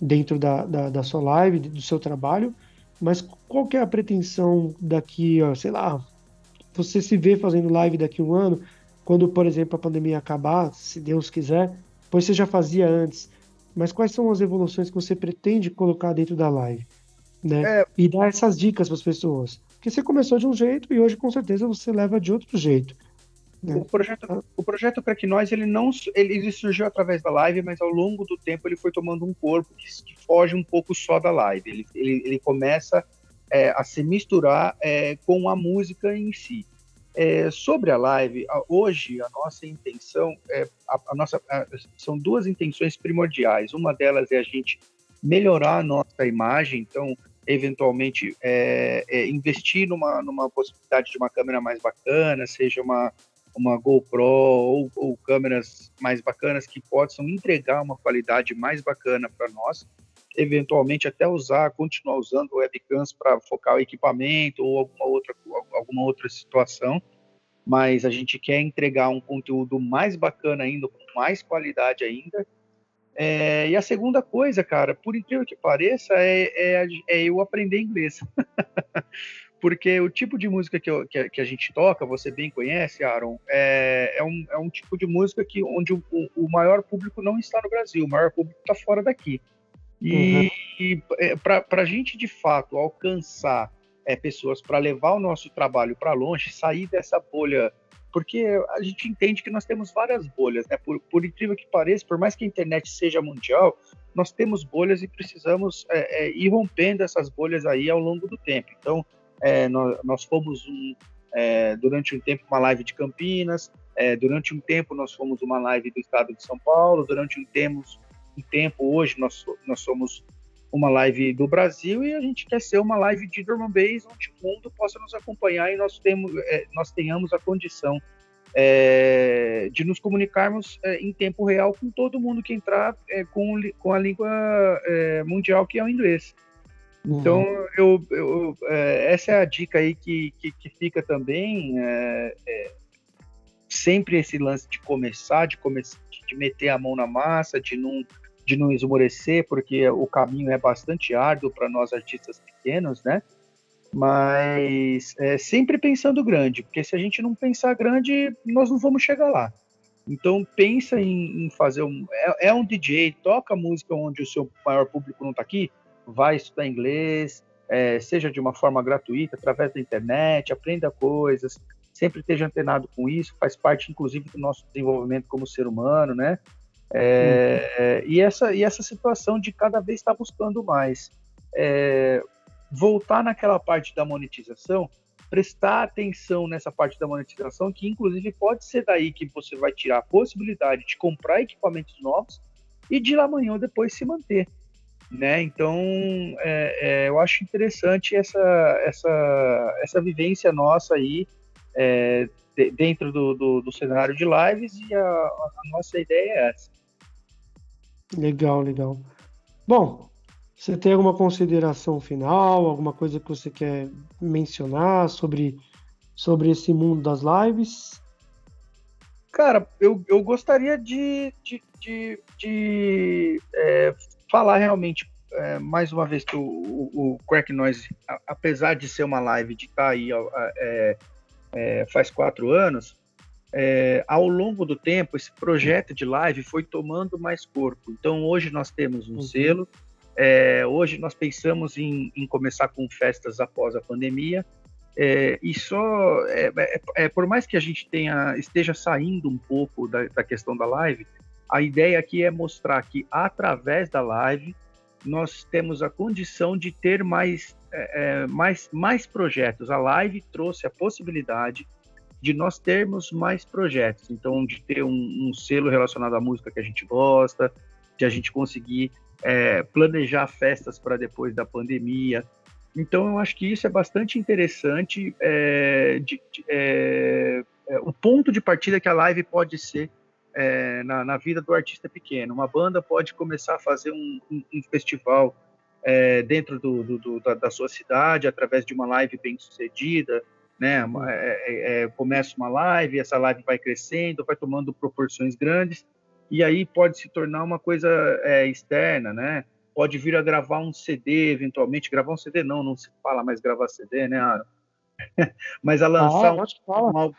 dentro da, da, da sua live, do seu trabalho, mas qual que é a pretensão daqui, ó, sei lá, você se vê fazendo live daqui a um ano, quando, por exemplo, a pandemia acabar, se Deus quiser, pois você já fazia antes, mas quais são as evoluções que você pretende colocar dentro da live? Né? É... E dar essas dicas para as pessoas. Porque você começou de um jeito e hoje, com certeza, você leva de outro jeito. O projeto, o projeto Nós, ele não ele surgiu através da live, mas ao longo do tempo ele foi tomando um corpo que, que foge um pouco só da live. Ele, ele, ele começa é, a se misturar é, com a música em si. É, sobre a live, hoje a nossa intenção, é, a, a nossa, a, são duas intenções primordiais. Uma delas é a gente melhorar a nossa imagem, então eventualmente é, é, investir numa, numa possibilidade de uma câmera mais bacana, seja uma uma GoPro ou, ou câmeras mais bacanas que possam entregar uma qualidade mais bacana para nós, eventualmente até usar, continuar usando webcams para focar o equipamento ou alguma outra, alguma outra situação, mas a gente quer entregar um conteúdo mais bacana ainda, com mais qualidade ainda. É, e a segunda coisa, cara, por incrível que pareça, é, é, é eu aprender inglês. porque o tipo de música que, eu, que, que, a gente toca, você bem conhece, Aaron, é, é, um, é um tipo de música que onde o, o maior público não está no Brasil, o maior público está fora daqui. E, uhum. e é, para a gente, de fato, alcançar é, pessoas para levar o nosso trabalho para longe, sair dessa bolha, porque a gente entende que nós temos várias bolhas, né? Por, por incrível que pareça, por mais que a internet seja mundial, nós temos bolhas e precisamos é, é, ir rompendo essas bolhas aí ao longo do tempo. Então, é, nós, nós, fomos um, é, durante um tempo uma live de Campinas, durante um tempo nós fomos uma live do estado de São Paulo, durante um tempo, um tempo hoje nós, nós somos uma live do Brasil e a gente quer ser uma live de Dorman Base onde o mundo possa nos acompanhar e nós, temos, é, nós tenhamos a condição é, de nos comunicarmos é, em tempo real com todo mundo que entrar é, com, com a língua é, mundial que é o inglês. Então, uhum. eu, eu é, essa é a dica aí que, que, que fica também. Sempre esse lance de começar, de, come de meter a mão na massa, de não, de não esmorecer, porque o caminho é bastante árduo para nós artistas pequenos, né? Mas é, sempre pensando grande, porque se a gente não pensar grande, nós não vamos chegar lá. Então pensa em, em fazer um. É, é, um DJ, toca música onde o seu maior público não está aqui, vai estudar inglês, é, seja de uma forma gratuita, através da internet, aprenda coisas, sempre esteja antenado com isso, faz parte, inclusive, do nosso desenvolvimento como ser humano, né? É, e, essa, e essa situação de cada vez estar buscando mais. É, voltar naquela parte da monetização, prestar atenção nessa parte da monetização, que inclusive pode ser daí que você vai tirar a possibilidade de comprar equipamentos novos e de lá amanhã depois se manter né? Então, é, é, eu acho interessante essa, essa, essa vivência nossa aí é, de, dentro do, do, do, cenário de lives e a, a, nossa ideia é essa. Legal, legal. Bom, você tem alguma consideração final, alguma coisa que você quer mencionar sobre, sobre esse mundo das lives? Cara, eu, eu gostaria de, de, de, de é, falar realmente, é, mais uma vez, que o, o, o Crack Noise, apesar de ser uma live de estar tá aí é, é, faz quatro anos, é, ao longo do tempo, esse projeto de live foi tomando mais corpo. Então, hoje nós temos um uhum. selo, é, hoje nós pensamos em, em, começar com festas após a pandemia, é, e só, é, é, é, por mais que a gente tenha, esteja saindo um pouco da, da questão da live, a ideia aqui é mostrar que através da live nós temos a condição de ter mais, é, mais, mais projetos. A live trouxe a possibilidade de nós termos mais projetos. Então, de ter um, um selo relacionado à música que a gente gosta, de a gente conseguir é, planejar festas para depois da pandemia. Então, eu acho que isso é bastante interessante. É, de, de, é, é, o ponto de partida que a live pode ser é, na, na, vida do artista pequeno. Uma banda pode começar a fazer um, um, um festival é, dentro do, do, do, da, da, sua cidade, através de uma live bem sucedida, né? É, é, é, começa uma live, essa live vai crescendo, vai tomando proporções grandes, e aí pode se tornar uma coisa é, externa, né? Pode vir a gravar um CD, eventualmente, gravar um CD não, não se fala mais gravar CD, né, Aaron? Mas a lançar ah, um... Uma...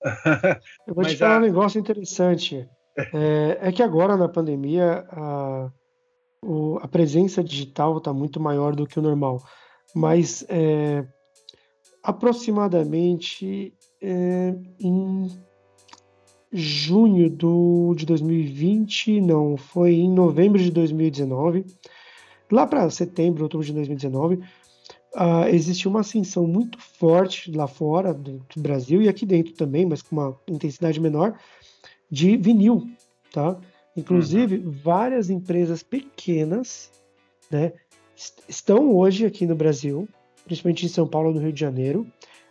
Eu vou te falar a... um negócio interessante. É, é, que agora, na pandemia, a, o, a presença digital está muito maior do que o normal. Mas é, aproximadamente é, em junho do, de 2020, não, foi em novembro de 2019, lá para setembro, outubro de 2019, uh, existe uma ascensão muito forte lá fora do, do, Brasil e aqui dentro também, mas com uma intensidade menor, de vinil, tá? Inclusive, uhum. várias empresas pequenas, né, estão hoje aqui no Brasil, principalmente em São Paulo e no Rio de Janeiro,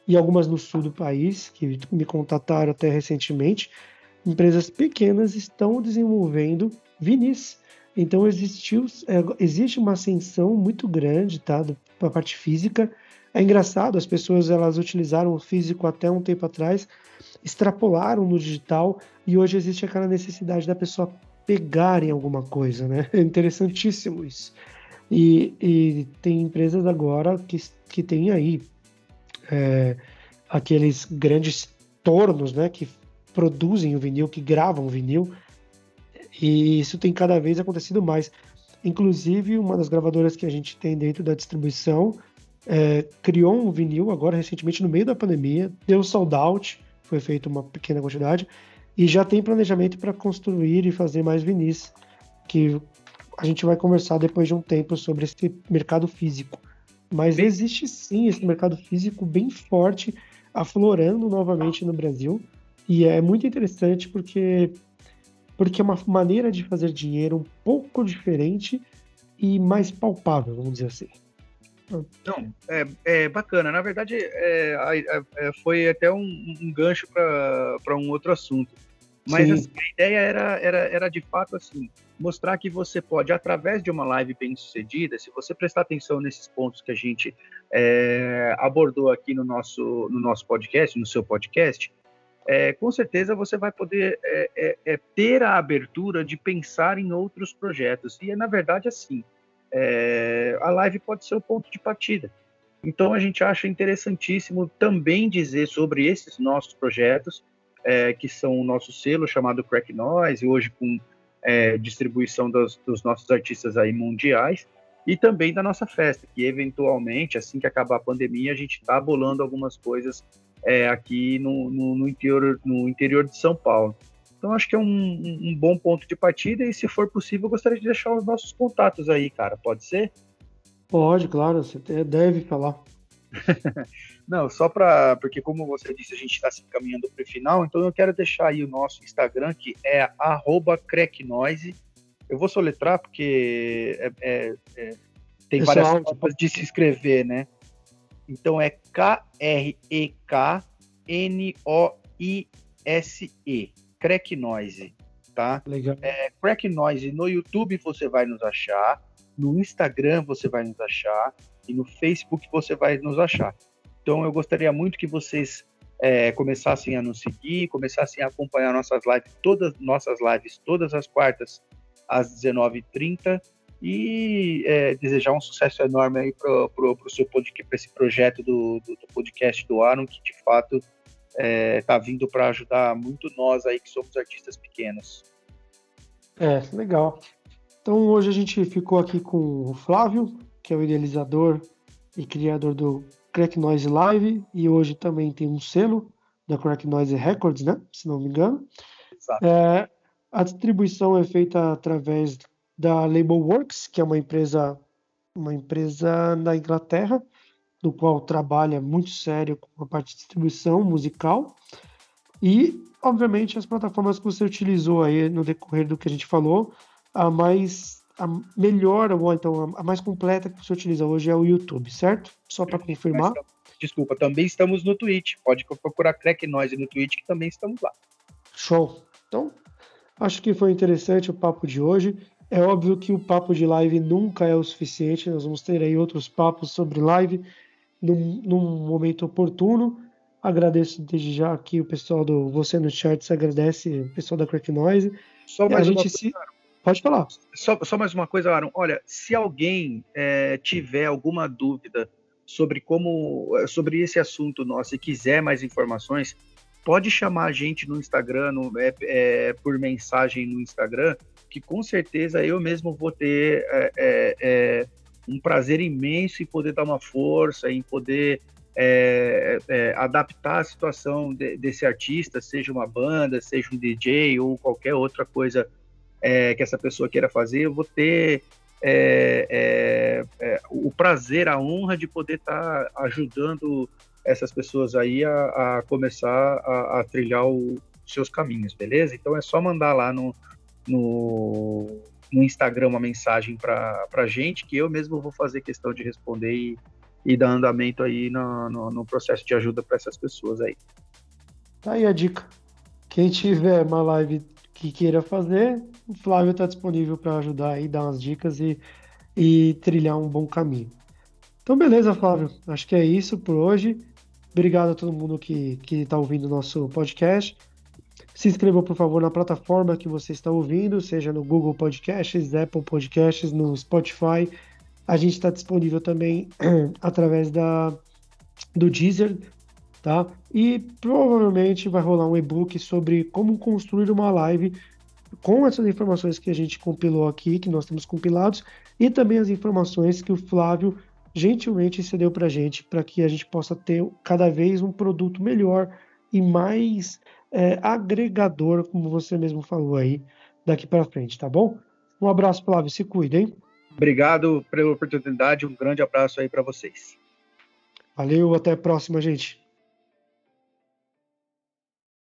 e algumas no sul do país, que me contataram até recentemente, empresas pequenas estão desenvolvendo vinis. Então existiu, é, existe uma ascensão muito grande tá, da parte física. É engraçado, as pessoas elas utilizaram o físico até um tempo atrás, extrapolaram no digital e hoje existe aquela necessidade da pessoa pegar em alguma coisa, né? É interessantíssimo isso. E, e tem empresas agora que, que tem aí é, aqueles grandes tornos, né? Que produzem o vinil, que gravam o vinil, e isso tem cada vez acontecido mais. Inclusive, uma das gravadoras que a gente tem dentro da distribuição é, criou um vinil agora recentemente no meio da pandemia, deu sold out, foi feita uma pequena quantidade, e já tem planejamento para construir e fazer mais vinis, que a gente vai conversar depois de um tempo sobre esse mercado físico. Mas existe sim esse mercado físico bem forte, aflorando novamente no Brasil. E é muito interessante porque, porque é uma maneira de fazer dinheiro um pouco diferente e mais palpável, vamos dizer assim. Não, é, é bacana. Na verdade, é, é, foi até um, um gancho para um outro assunto. Mas assim, a ideia era, era, era de fato assim, mostrar que você pode, através de uma live bem sucedida, se você prestar atenção nesses pontos que a gente é, abordou aqui no nosso, no nosso podcast, no seu podcast, é, com certeza você vai poder é, ter a abertura de pensar em outros projetos. E é, na verdade, assim, a live pode ser o ponto de partida. Então, a gente acha interessantíssimo também dizer sobre esses nossos projetos, é, que são o nosso selo chamado Crack Noise, hoje com distribuição dos, dos nossos artistas aí mundiais, e também da nossa festa, que eventualmente, assim que acabar a pandemia, a gente está bolando algumas coisas é, aqui no, no, no, interior, no interior de São Paulo. Então acho que é um, um, bom ponto de partida e se for possível eu gostaria de deixar os nossos contatos aí, cara. Pode ser? Pode, claro, você deve falar. Não, só para porque como você disse a gente está se encaminhando para o final, então eu quero deixar aí o nosso Instagram que é @cracknoise. Eu vou soletrar porque é, é, é, tem Pessoal, várias formas de se inscrever, né? Então é K-R-E-K-N-O-I-S-E. Crack Noise, tá? Legal. É, Crack Noise no YouTube você vai nos achar, no Instagram você vai nos achar e no Facebook você vai nos achar. Então eu gostaria muito que vocês é, começassem a nos seguir, começassem a acompanhar nossas lives, todas nossas lives, todas as quartas às 19h30 e é, desejar um sucesso enorme aí para o seu podcast, para esse projeto do, do, do, podcast do Aaron, que de fato está é, tá vindo para ajudar muito nós aí que somos artistas pequenos. É, legal. Então hoje a gente ficou aqui com o Flávio, que é o idealizador e criador do Crack Noise Live, e hoje também tem um selo da Crack Noise Records, né? Se não me engano. Exato. É, a distribuição é feita através da Labelworks, que é uma empresa, uma empresa na Inglaterra, do qual trabalha muito sério com a parte de distribuição musical. E, obviamente, as plataformas que você utilizou aí no decorrer do que a gente falou, a mais a melhor, ou então a mais completa que você utiliza hoje é o YouTube, certo? Só para confirmar. Desculpa, também estamos no Twitch. Pode procurar Crack Noise no Twitch, que também estamos lá. Show. Então, acho que foi interessante o papo de hoje. É óbvio que o papo de live nunca é o suficiente, nós vamos ter aí outros papos sobre live num, num momento oportuno. Agradeço desde já aqui o pessoal do Você no Chat, agradece o pessoal da Crack Noise. Só mais a gente se... Pode falar. Só, só, mais uma coisa, Aaron. Olha, se alguém é, tiver alguma dúvida sobre como sobre esse assunto nosso e quiser mais informações, pode chamar a gente no Instagram, no, é, é, por mensagem no Instagram, que com certeza eu mesmo vou ter é, é, é um prazer imenso em poder dar uma força, em poder é, é, adaptar a situação de, desse artista, seja uma banda, seja um DJ ou qualquer outra coisa é, que essa pessoa queira fazer, eu vou ter o prazer, a honra de poder estar tá ajudando essas pessoas aí a, a começar a, a trilhar os seus caminhos, beleza? Então é só mandar lá no, no, no Instagram uma mensagem para gente, que eu mesmo vou fazer questão de responder e, e dar andamento aí no, no, no processo de ajuda para essas pessoas aí. Tá aí a dica. Quem tiver uma live que queira fazer, o Flávio está disponível para ajudar aí, dar umas dicas e, e trilhar um bom caminho. Então, beleza, Flávio. Acho que é isso por hoje. Obrigado a todo mundo que está ouvindo o nosso podcast. Se inscreva, por favor, na plataforma que você está ouvindo, seja no Google Podcasts, Apple Podcasts, no Spotify. A gente está disponível também através da, do Deezer, tá? E provavelmente vai rolar um e-book sobre como construir uma live com essas informações que a gente compilou aqui, que nós temos compilados, e também as informações que o Flávio gentilmente cedeu para a gente, para que a gente possa ter cada vez um produto melhor e mais é, agregador, como você mesmo falou aí, daqui para frente, tá bom? Um abraço, Flávio, se cuida, hein? Obrigado pela oportunidade, um grande abraço aí para vocês. Valeu, até a próxima, gente.